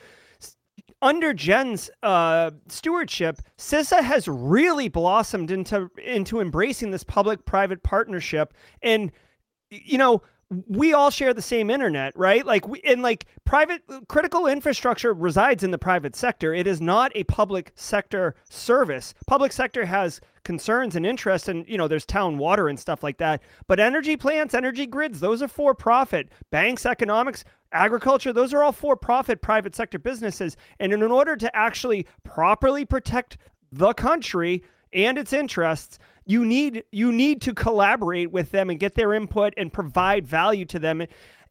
A: Under Jen's uh, stewardship, CISA has really blossomed into into embracing this public-private partnership, and you know we all share the same internet, right? Like we and like private critical infrastructure resides in the private sector. It is not a public sector service. Public sector has concerns and interests and you know there's town water and stuff like that. But energy plants, energy grids, those are for profit. Banks, economics, agriculture, those are all for profit private sector businesses. And in order to actually properly protect the country and its interests, you need you need to collaborate with them and get their input and provide value to them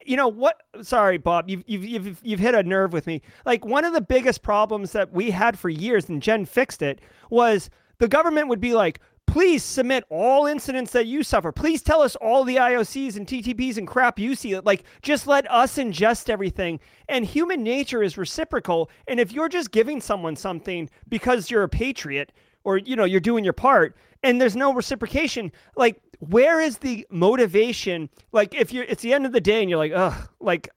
A: you know what sorry bob you've, you've you've you've hit a nerve with me like one of the biggest problems that we had for years and jen fixed it was the government would be like please submit all incidents that you suffer. Please tell us all the iocs and ttps and crap you see. Like just let us ingest everything. And human nature is reciprocal. And if you're just giving someone something because you're a patriot or you know you're doing your part and there's no reciprocation like where is the motivation? Like if you're it's the end of the day and you're like ugh like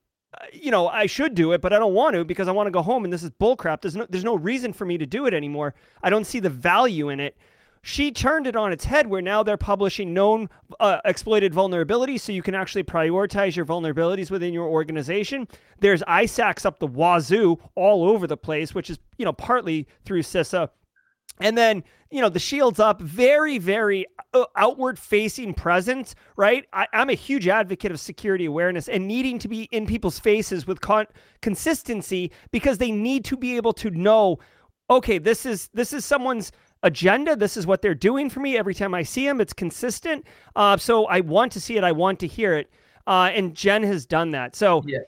A: you know i should do it but i don't want to because i want to go home and this is bullcrap. There's no there's no reason for me to do it anymore. I don't see the value in it. She turned it on its head where now they're publishing known uh, exploited vulnerabilities so you can actually prioritize your vulnerabilities within your organization. There's ISACs up the wazoo all over the place which is you know partly through CISA and then, you know, the shield's up, very, very uh, outward facing presence, right? I, am a huge advocate of security awareness and needing to be in people's faces with con- consistency because they need to be able to know, okay, this is this is someone's agenda. This is what they're doing for me every time I see them. It's consistent. Uh, so I want to see it. I want to hear it. Uh, and Jen has done that. So yeah.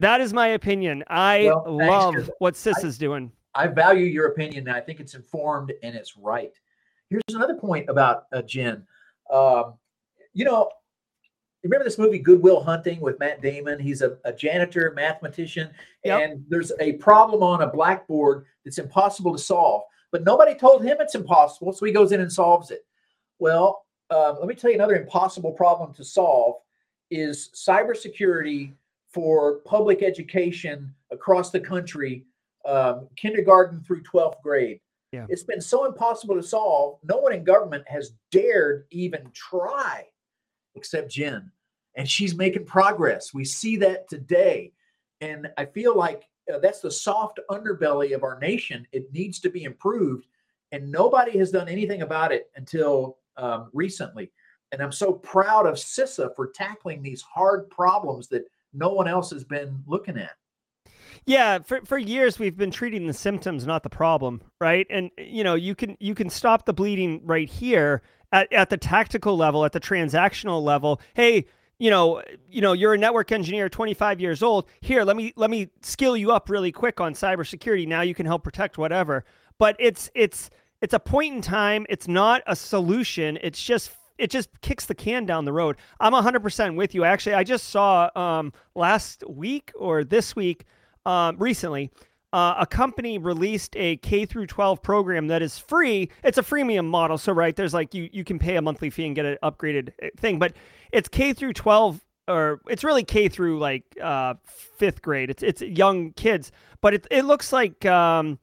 A: that is my opinion. I well, love what CISA is doing.
B: I value your opinion, and I think it's informed and it's right. Here's another point about uh, Jen. Um, you know, remember this movie Good Will Hunting with Matt Damon? He's a, a janitor, mathematician, yep. and there's a problem on a blackboard that's impossible to solve. But nobody told him it's impossible, so he goes in and solves it. Well, uh, let me tell you another impossible problem to solve is cybersecurity for public education across the country um, kindergarten through 12th grade. Yeah. It's been so impossible to solve. No one in government has dared even try except Jen. And she's making progress. We see that today. And I feel like uh, that's the soft underbelly of our nation. It needs to be improved. And nobody has done anything about it until um, recently. And I'm so proud of CISA for tackling these hard problems that no one else has been looking at.
A: Yeah, for for years we've been treating the symptoms, not the problem, right? And you know, you can you can stop the bleeding right here at, at the tactical level, at the transactional level. Hey, you know, you know, you're a network engineer, 25 years old. Here, let me let me skill you up really quick on cybersecurity. Now you can help protect whatever. But it's it's it's a point in time. It's not a solution. It's just it just kicks the can down the road. I'm 100% with you. Actually, I just saw um, last week or this week um, recently, uh, a company released a K through 12 program that is free. It's a freemium model, so right there's like you you can pay a monthly fee and get an upgraded eh, thing, but it's K through 12 or it's really K through like uh, fifth grade. It's it's young kids, but it it looks like um,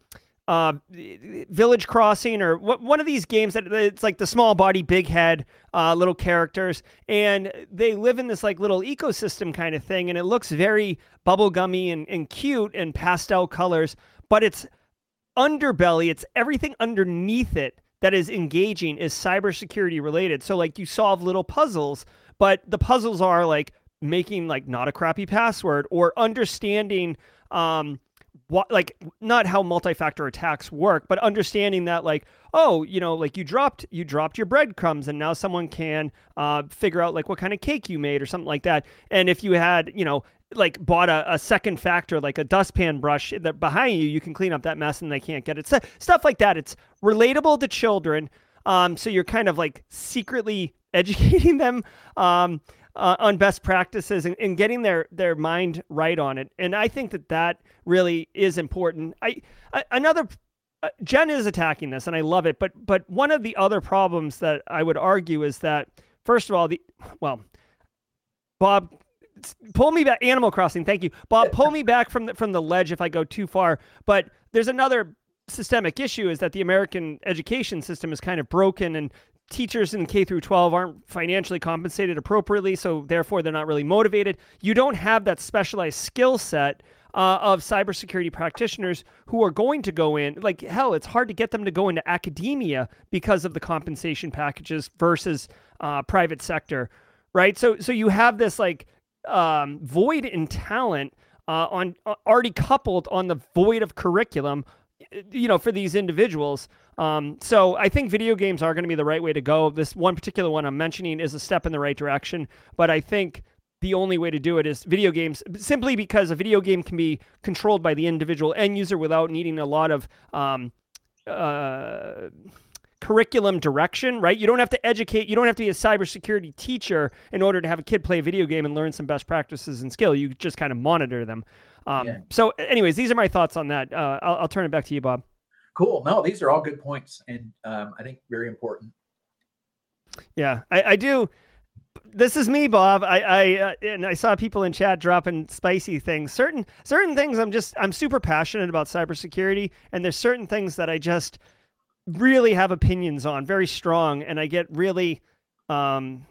A: uh, Village Crossing or one of these games that it's like the small body, big head, uh, little characters, and they live in this like little ecosystem kind of thing, and it looks very bubblegummy and, and cute and pastel colors, but it's underbelly, it's everything underneath it that is engaging is cybersecurity related. So like you solve little puzzles, but the puzzles are like making like not a crappy password or understanding um what like not how multi-factor attacks work but understanding that like oh you know like you dropped you dropped your breadcrumbs and now someone can uh, figure out like what kind of cake you made or something like that. And if you had you know like bought a, a second factor like a dustpan brush that behind you you can clean up that mess and they can't get it. So, stuff like that. It's relatable to children um, so you're kind of like secretly educating them um, uh, on best practices and, and, getting their their mind right on it. And I think that that really is important. I, I another uh, Jen is attacking this, and I love it. But but one of the other problems that I would argue is that first of all, the well, Bob, pull me back. Animal Crossing, thank you, Bob. Pull me back from the from the ledge if I go too far. But there's another systemic issue is that the American education system is kind of broken and teachers in K through 12 aren't financially compensated appropriately, so therefore they're not really motivated. You don't have that specialized skill set uh, of cybersecurity practitioners who are going to go in. Like hell, it's hard to get them to go into academia because of the compensation packages versus uh, private sector, right? So so you have this like um, void in talent uh, on uh, already coupled on the void of curriculum you know, for these individuals. Um, so I think video games are going to be the right way to go. This one particular one I'm mentioning is a step in the right direction, but I think the only way to do it is video games simply because a video game can be controlled by the individual end user without needing a lot of um, uh, curriculum direction, right? You don't have to educate, you don't have to be a cybersecurity teacher in order to have a kid play a video game and learn some best practices and skill. You just kind of monitor them. Um, yeah. So, anyways, these are my thoughts on that. Uh, I'll, I'll, turn it back to you, Bob.
B: Cool. No, these are all good points, and um, I think very important.
A: Yeah, I, I do. This is me, Bob. I, I uh, and I saw people in chat dropping spicy things. Certain certain things, I'm just I'm super passionate about cybersecurity, and there's certain things that I just really have opinions on, very strong, and I get really, um,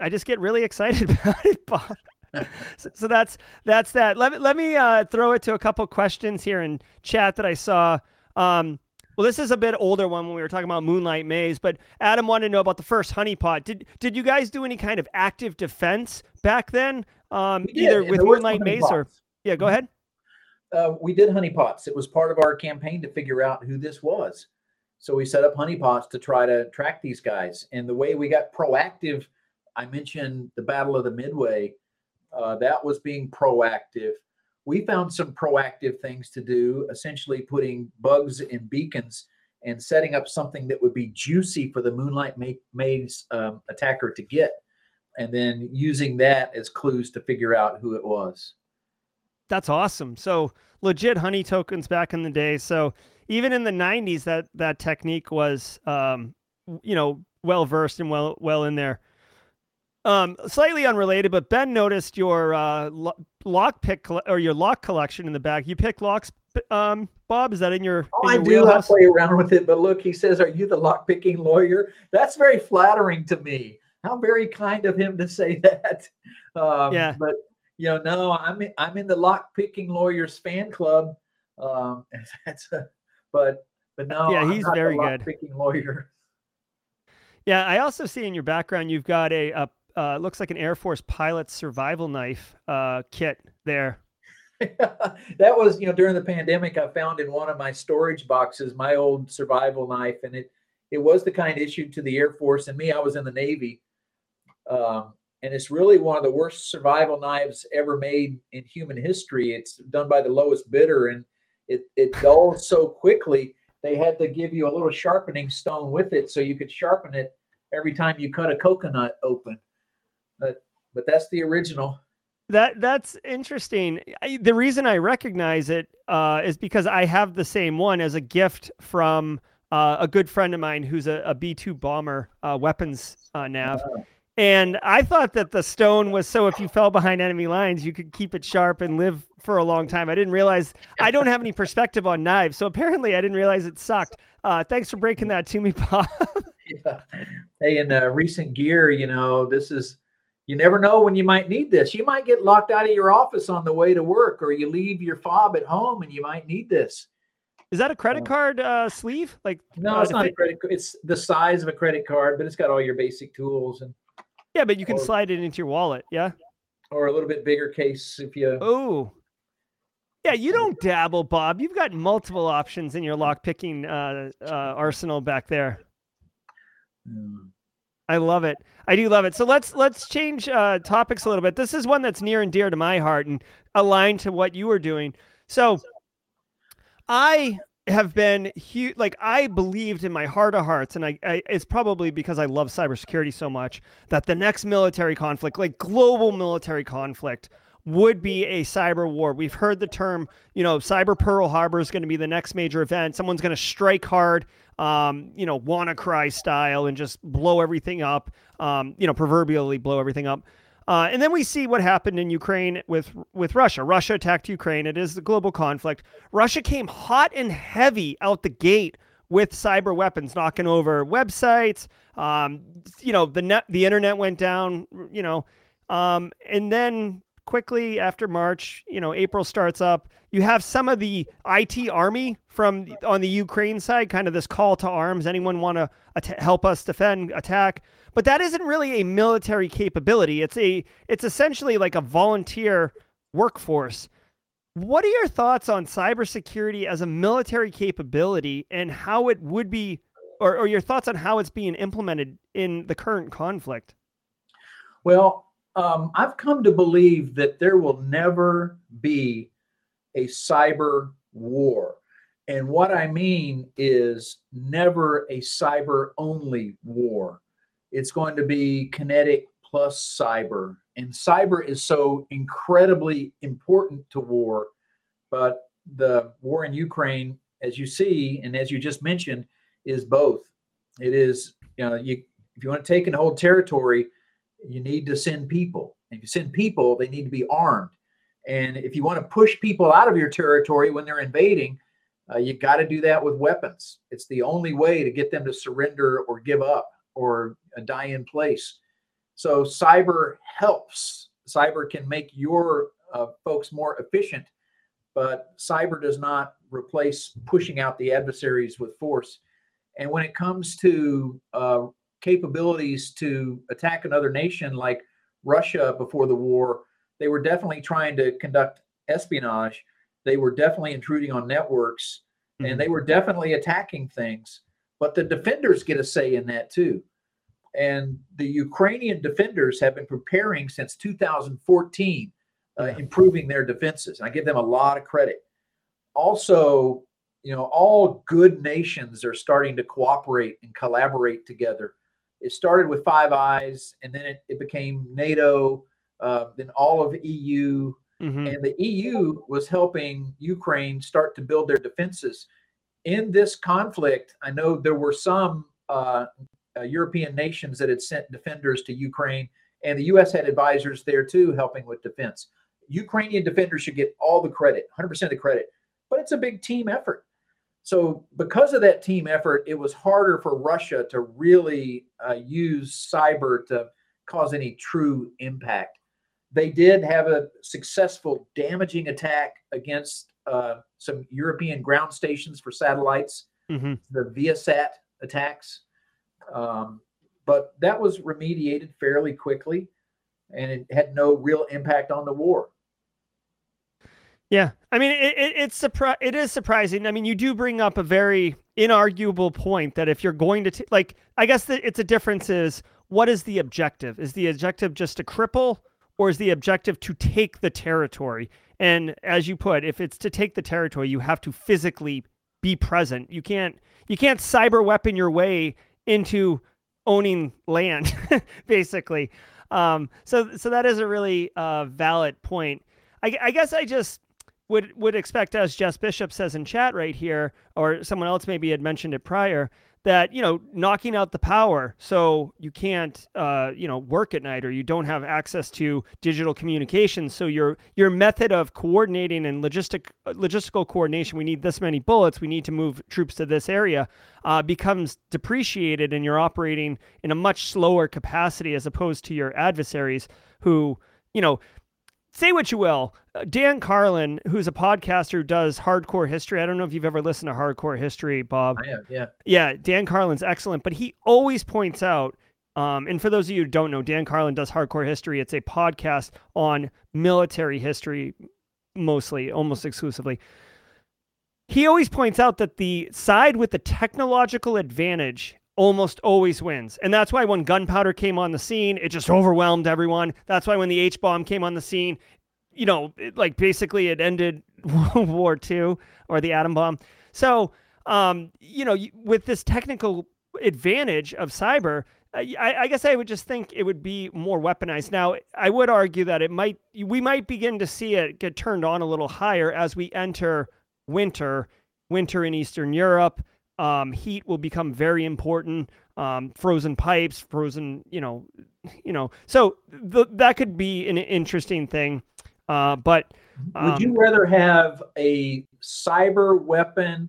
A: I just get really excited about it, Bob. so, so, that's that's that. Let me let me uh, throw it to a couple questions here in chat that I saw. Um, well, this is a bit older one when we were talking about Moonlight Maze, but Adam wanted to know about the first honeypot. Did did you guys do any kind of active defense back then, um, either with Moonlight Maze or? Yeah, go ahead.
B: Uh, we did honeypots. It was part of our campaign to figure out who this was. So we set up honeypots to try to track these guys. And the way we got proactive, I mentioned the Battle of the Midway uh, that was being proactive. We found some proactive things to do, essentially putting bugs in beacons and setting up something that would be juicy for the Moonlight Maze um, attacker to get, and then using that as clues to figure out who it was.
A: That's awesome. So legit honey tokens back in the day. So even in the 90s, that that technique was, um, you know, well versed and well well in there. Um, slightly unrelated, but Ben noticed your uh, lock pick or your lock collection in the back. You pick locks, um, Bob. Is that in your?
B: Oh,
A: in your
B: I do. Wheelhouse? I play around with it, but look, he says, "Are you the lock picking lawyer?" That's very flattering to me. How very kind of him to say that. Um, yeah. But you know, no, I'm in, I'm in the lock picking lawyers fan club. Um, that's a, but but no,
A: yeah, he's very good.
B: Picking lawyer.
A: Yeah, I also see in your background you've got a, a uh, looks like an Air Force pilot survival knife uh, kit there.
B: that was, you know, during the pandemic, I found in one of my storage boxes my old survival knife, and it it was the kind issued to the Air Force. And me, I was in the Navy, um, and it's really one of the worst survival knives ever made in human history. It's done by the lowest bidder, and it it dulls so quickly. They had to give you a little sharpening stone with it so you could sharpen it every time you cut a coconut open but but that's the original.
A: That that's interesting. I, the reason I recognize it uh, is because I have the same one as a gift from uh, a good friend of mine who's a a B two bomber uh, weapons uh, nav. And I thought that the stone was so if you fell behind enemy lines, you could keep it sharp and live for a long time. I didn't realize I don't have any perspective on knives, so apparently I didn't realize it sucked. Uh, thanks for breaking that to me, Bob.
B: yeah. Hey, in uh, recent gear, you know, this is you never know when you might need this. You might get locked out of your office on the way to work, or you leave your fob at home and you might need this.
A: Is that a credit card uh, sleeve? Like
B: no, uh, it's not a credit. It's the size of a credit card, but it's got all your basic tools and.
A: Yeah, but you can or, slide it into your wallet. Yeah.
B: Or a little bit bigger case if you.
A: Oh. Yeah, you don't dabble, Bob. You've got multiple options in your lock picking uh, uh, arsenal back there. Mm. I love it. I do love it. So let's let's change uh, topics a little bit. This is one that's near and dear to my heart and aligned to what you were doing. So I have been huge. Like I believed in my heart of hearts, and I, I, it's probably because I love cybersecurity so much that the next military conflict, like global military conflict, would be a cyber war. We've heard the term, you know, cyber Pearl Harbor is going to be the next major event. Someone's going to strike hard, um, you know, WannaCry style and just blow everything up, um, you know, proverbially blow everything up. Uh, and then we see what happened in Ukraine with with Russia. Russia attacked Ukraine. It is the global conflict. Russia came hot and heavy out the gate with cyber weapons, knocking over websites. Um, you know, the net, the internet went down. You know, um, and then quickly after March, you know, April starts up. You have some of the IT army from on the Ukraine side, kind of this call to arms. Anyone want to at- help us defend, attack? but that isn't really a military capability. It's a it's essentially like a volunteer workforce. What are your thoughts on cybersecurity as a military capability and how it would be, or, or your thoughts on how it's being implemented in the current conflict?
B: Well, um, I've come to believe that there will never be a cyber war. And what I mean is never a cyber only war it's going to be kinetic plus cyber. And cyber is so incredibly important to war. But the war in Ukraine, as you see, and as you just mentioned, is both. It is, you know, you if you want to take and hold territory, you need to send people. If you send people, they need to be armed. And if you want to push people out of your territory when they're invading, uh, you got to do that with weapons. It's the only way to get them to surrender or give up or die in place. So cyber helps. Cyber can make your uh, folks more efficient, but cyber does not replace pushing out the adversaries with force. And when it comes to uh, capabilities to attack another nation like Russia before the war, they were definitely trying to conduct espionage. They were definitely intruding on networks mm-hmm. and they were definitely attacking things. But the defenders get a say in that too. And the Ukrainian defenders have been preparing since 2014, uh, improving their defenses. I give them a lot of credit. Also, you know, all good nations are starting to cooperate and collaborate together. It started with Five Eyes, and then it, it became NATO, uh, then all of EU, mm-hmm. and the EU was helping Ukraine start to build their defenses. In this conflict, I know there were some uh, uh, European nations that had sent defenders to Ukraine, and the U.S. had advisors there too, helping with defense. Ukrainian defenders should get all the credit, 100% of the credit, but it's a big team effort. So, because of that team effort, it was harder for Russia to really uh, use cyber to cause any true impact. They did have a successful damaging attack against uh, some European ground stations for satellites, mm-hmm. the Viasat attacks. Um, but that was remediated fairly quickly and it had no real impact on the war.
A: Yeah, I mean, it, it, it's surpri- It is surprising. I mean, you do bring up a very inarguable point that if you're going to t- like, I guess that it's a difference is what is the objective? Is the objective just to cripple, or is the objective to take the territory? And as you put, if it's to take the territory, you have to physically be present. You can't you can't cyber weapon your way into owning land, basically. Um, so so that is a really uh, valid point. I, I guess I just would would expect, as Jess Bishop says in chat right here, or someone else maybe had mentioned it prior, that you know knocking out the power so you can't uh, you know work at night or you don't have access to digital communications so your your method of coordinating and logistic logistical coordination we need this many bullets we need to move troops to this area uh, becomes depreciated and you're operating in a much slower capacity as opposed to your adversaries who you know say what you will. Dan Carlin, who's a podcaster who does hardcore history. I don't know if you've ever listened to hardcore history, Bob.
B: I have, yeah.
A: Yeah, Dan Carlin's excellent, but he always points out. Um, and for those of you who don't know, Dan Carlin does hardcore history. It's a podcast on military history, mostly, almost exclusively. He always points out that the side with the technological advantage almost always wins. And that's why when gunpowder came on the scene, it just overwhelmed everyone. That's why when the H bomb came on the scene, you know, like basically it ended World War II or the atom bomb. So, um, you know, with this technical advantage of cyber, I, I, guess I would just think it would be more weaponized. Now, I would argue that it might we might begin to see it get turned on a little higher as we enter winter, winter in Eastern Europe. Um, heat will become very important. Um, frozen pipes, frozen, you know, you know. So the, that could be an interesting thing. Uh, but
B: um, would you rather have a cyber weapon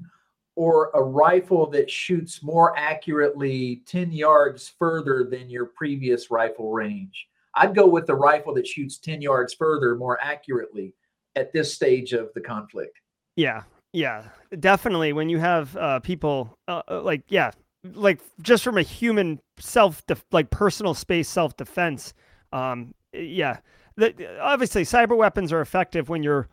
B: or a rifle that shoots more accurately 10 yards further than your previous rifle range. I'd go with the rifle that shoots 10 yards further more accurately at this stage of the conflict.
A: Yeah. Yeah. Definitely. When you have uh, people uh, uh like, yeah, like just from a human self, def- like personal space self defense. Um, yeah. The, obviously, cyber weapons are effective when you're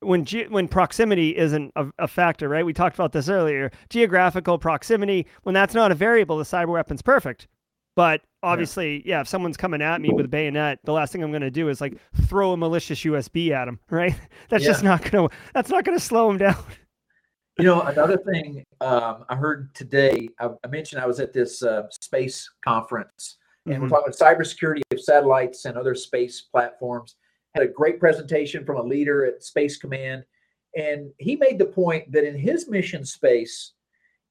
A: when ge- when proximity isn't a, a, factor, right? We talked about this earlier. Geographical proximity, when that's not a variable, the cyber weapon's perfect. But obviously, yeah. yeah, if someone's coming at me with a bayonet, the last thing I'm going to do is like throw a malicious USB at them, right? That's yeah. just not going to that's not going to slow them down.
B: You know, another thing um, I heard today, I, I, mentioned I was at this uh, space conference, and mm-hmm. we're talking about cybersecurity of satellites and other space platforms had a great presentation from a leader at Space Command. And he made the point that in his mission space,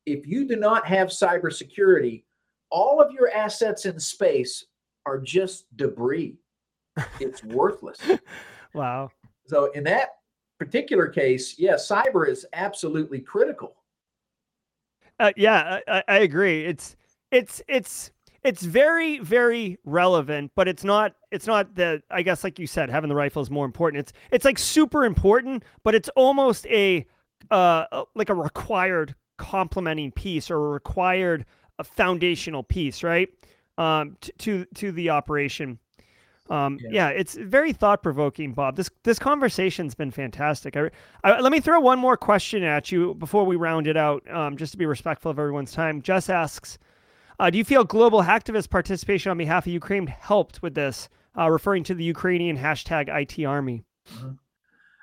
B: if you do not have cybersecurity, all of your assets in space are just debris. It's worthless.
A: wow.
B: So in that particular case, yeah, cyber is absolutely critical.
A: Uh, yeah, I, I agree. It's it's it's it's very very relevant but it's not it's not the i guess like you said having the rifle is more important it's it's like super important but it's almost a uh like a required complementing piece or a required a foundational piece right um to to, to the operation um, yeah. yeah. it's very thought provoking, Bob. This this conversation's been fantastic. I, I, let me throw one more question at you before we round it out, um, just to be respectful of everyone's time. Jess asks, uh, do you feel global hacktivist participation on behalf of Ukraine helped with this, uh, referring to the Ukrainian hashtag IT Army?
B: Mm-hmm.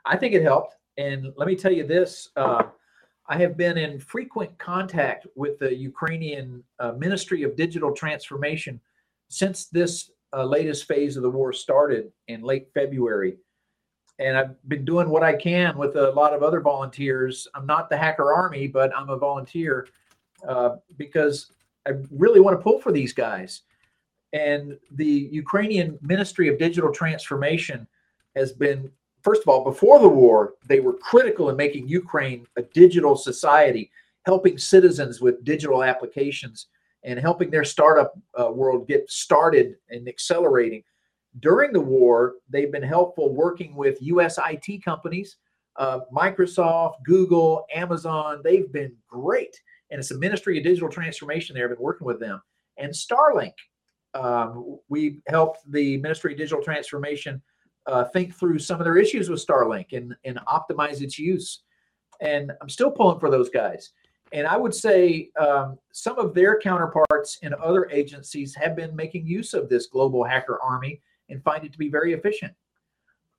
B: I think it helped. And let me tell you this uh, I have been in frequent contact with the Ukrainian uh, Ministry of Digital Transformation since this uh, latest phase of the war started in late February. And I've been doing what I can with a lot of other volunteers. I'm not the hacker army, but I'm a volunteer uh, because I really want to pull for these guys. And the Ukrainian Ministry of Digital Transformation has been, first of all, before the war, they were critical in making Ukraine a digital society, helping citizens with digital applications and helping their startup uh, world get started and accelerating. During the war, they've been helpful working with US IT companies, uh, Microsoft, Google, Amazon. They've been great and it's a ministry of digital transformation there. I've been working with them. And Starlink, um, we helped the Ministry of Digital Transformation uh, think through some of their issues with Starlink and, and optimize its use. And I'm still pulling for those guys. And I would say um, some of their counterparts in other agencies have been making use of this global hacker army and find it to be very efficient.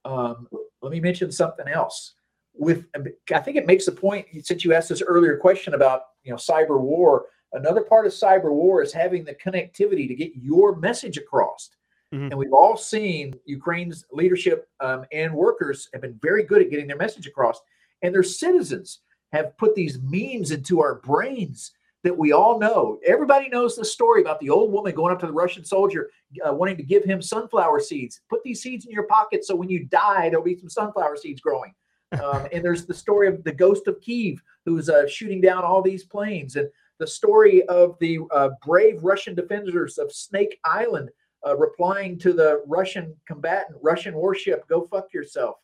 B: Um, let me mention something else with i think it makes a point since you asked this earlier question about you know cyber war another part of cyber war is having the connectivity to get your message across. Mm-hmm. and we've all seen ukraine's leadership um, and workers have been very good at getting their message across and their citizens have put these memes into our brains that we all know. Everybody knows the story about the old woman going up to the russian soldier uh, wanting to give him sunflower seeds. Put these seeds in your pocket so when you die there'll be some sunflower seeds growing um, and there's the story of the ghost of Kiev, who's uh, shooting down all these planes, and the story of the uh, brave Russian defenders of Snake Island uh, replying to the Russian combatant, Russian warship, "Go fuck yourself."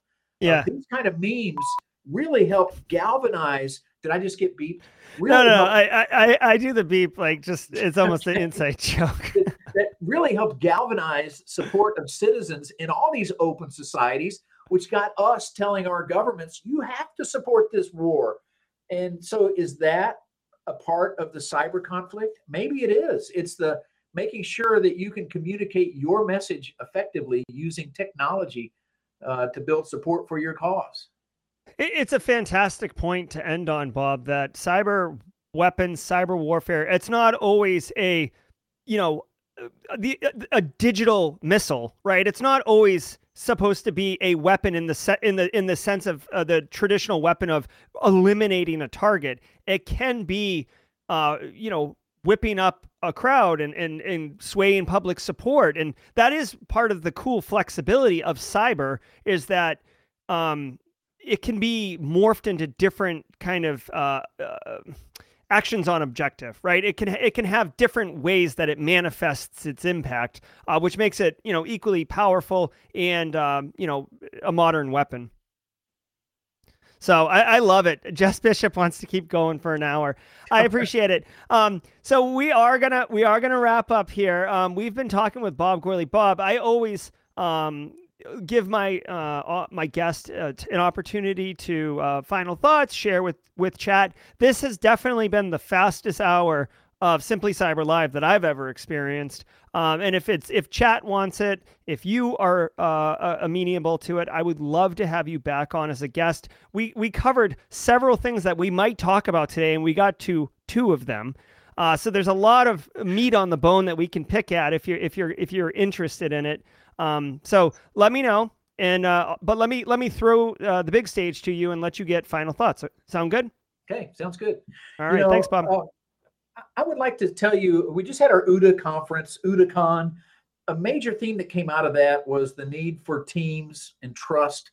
A: Uh, yeah,
B: these kind of memes really help galvanize. Did I just get beeped?
A: Really no, no, no. I, I, I do the beep like just it's almost an inside joke.
B: that really helped galvanize support of citizens in all these open societies which got us telling our governments, you have to support this war. And so, is that a part of the cyber conflict? Maybe it is. It's the making sure that you can communicate your message effectively using technology uh, to build support for your cause.
A: It's a fantastic point to end on, Bob. That cyber weapons, cyber warfare, it's not always a, you know, uh, the a digital missile, right? It's not always supposed to be a weapon in the set in the in the sense of uh, the traditional weapon of eliminating a target. It can be, uh, you know, whipping up a crowd and, and and swaying public support, and that is part of the cool flexibility of cyber. Is that um, it can be morphed into different kind of uh, uh, actions on objective, right? It can it can have different ways that it manifests its impact, uh, which makes it you know equally powerful and um, you know a modern weapon. So I, I, love it. Jess Bishop wants to keep going for an hour. I appreciate it. Um, so we are gonna we are gonna wrap up here. Um, we've been talking with Bob Gourley. Bob, I always um, give my uh, my guest uh, an opportunity to uh, final thoughts, share with with chat. This has definitely been the fastest hour of Simply Cyber Live that I've ever experienced. Um, and if it's if chat wants it, if you are uh, amenable to it, I would love to have you back on as a guest. We we covered several things that we might talk about today, and we got to two of them. Uh, so there's a lot of meat on the bone that we can pick at if you're if you're if you're interested in it. Um, so let me know. And uh, but let me let me throw uh, the big stage to you and let you get final thoughts. Sound good?
B: Okay, sounds good.
A: All right, you know, thanks, Bob. Uh,
B: I would like to tell you, we just had our OODA conference, OODACon. A major theme that came out of that was the need for teams and trust.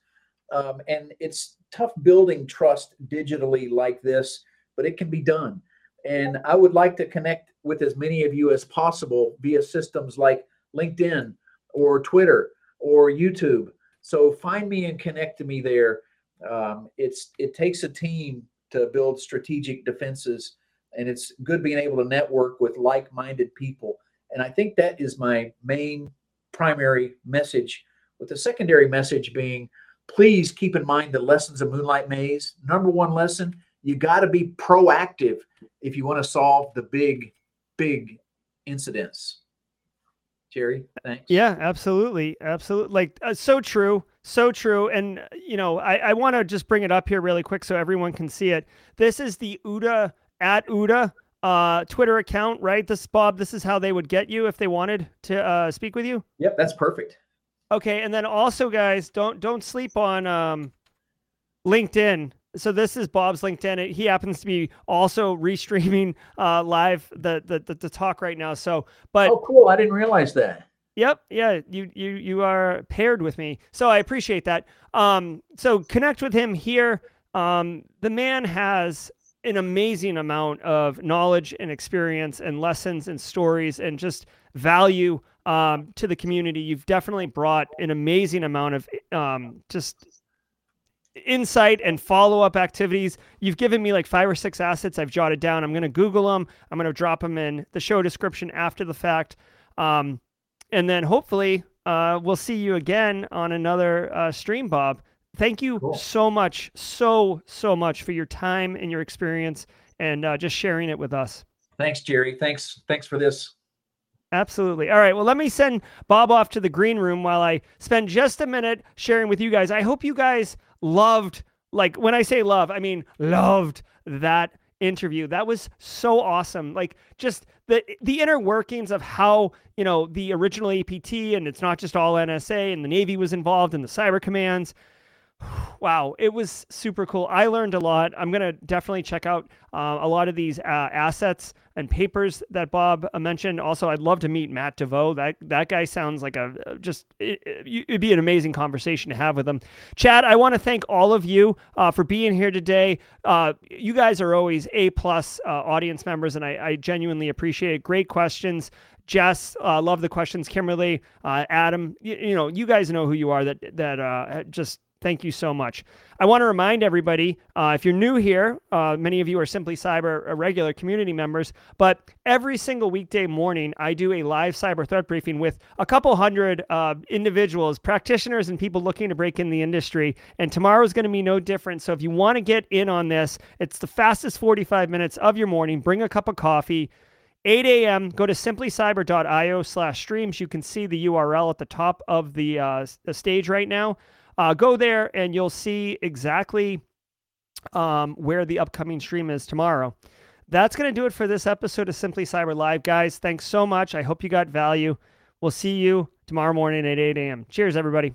B: Um, and it's tough building trust digitally like this, but it can be done. And I would like to connect with as many of you as possible via systems like LinkedIn, or Twitter or YouTube. So find me and connect to me there. Um, it's it takes a team to build strategic defenses, and it's good being able to network with like-minded people. And I think that is my main primary message. With the secondary message being, please keep in mind the lessons of Moonlight Maze. Number one lesson: you got to be proactive if you want to solve the big, big incidents. Jerry. Thanks.
A: Yeah, absolutely, absolutely. Like uh, so true, so true. And you know, I, I want to just bring it up here really quick so everyone can see it. This is the OODA at OODA uh, Twitter account, right? This Bob. This is how they would get you if they wanted to uh, speak with you.
B: Yep, that's perfect.
A: Okay, and then also, guys, don't don't sleep on um, LinkedIn so this is Bob's LinkedIn. He happens to be also restreaming uh, live the, the, the the talk right now. So, but
B: oh, cool! I didn't realize that.
A: Yep, yeah, you you you are paired with me, so I appreciate that. Um, so connect with him here. Um, the man has an amazing amount of knowledge and experience and lessons and stories and just value um, to the community. You've definitely brought an amazing amount of um, just insight and follow up activities. You've given me like five or six assets I've jotted down. I'm going to Google them. I'm going to drop them in the show description after the fact. Um, and then hopefully uh, we'll see you again on another uh, stream, Bob. Thank you cool. so much, so, so much for your time and your experience and uh, just sharing it with us.
B: Thanks, Jerry. Thanks. Thanks for this.
A: Absolutely. All right. Well, let me send Bob off to the green room while I spend just a minute sharing with you guys. I hope you guys loved like when I say love, I mean loved that interview. That was so awesome. Like just the the inner workings of how, you know, the original APT and it's not just all NSA and the Navy was involved in the cyber commands wow, it was super cool. I learned a lot. I'm going to definitely check out uh, a lot of these uh, assets and papers that Bob uh, mentioned. Also, I'd love to meet Matt Devost. That that guy sounds like a uh, just it, would be an amazing conversation to have with him. Chad, I want to thank all of you uh, for being here today. Uh, you guys are always a plus audience members, and I, I, genuinely appreciate it. Great questions. Jess, love the questions. Kimberly, Adam, you, you, know, you guys know who you are. That that just Thank you so much. I want to remind everybody uh, if you're new here, uh, many of you are Simply Cyber uh, regular community members, but every single weekday morning, I do a live cyber threat briefing with a couple hundred uh, individuals, practitioners, and people looking to break in the industry. And tomorrow is going to be no different. So if you want to get in on this, it's the fastest 45 minutes of your morning. Bring a cup of coffee. 8 a.m. Go to simplycyber.io slash streams. You can see the URL at the top of the, uh, the stage right now. Uh, go there and you'll see exactly um, where the upcoming stream is tomorrow. That's going to do it for this episode of Simply Cyber Live, guys. Thanks so much. I hope you got value. We'll see you tomorrow morning at 8 a.m. Cheers, everybody.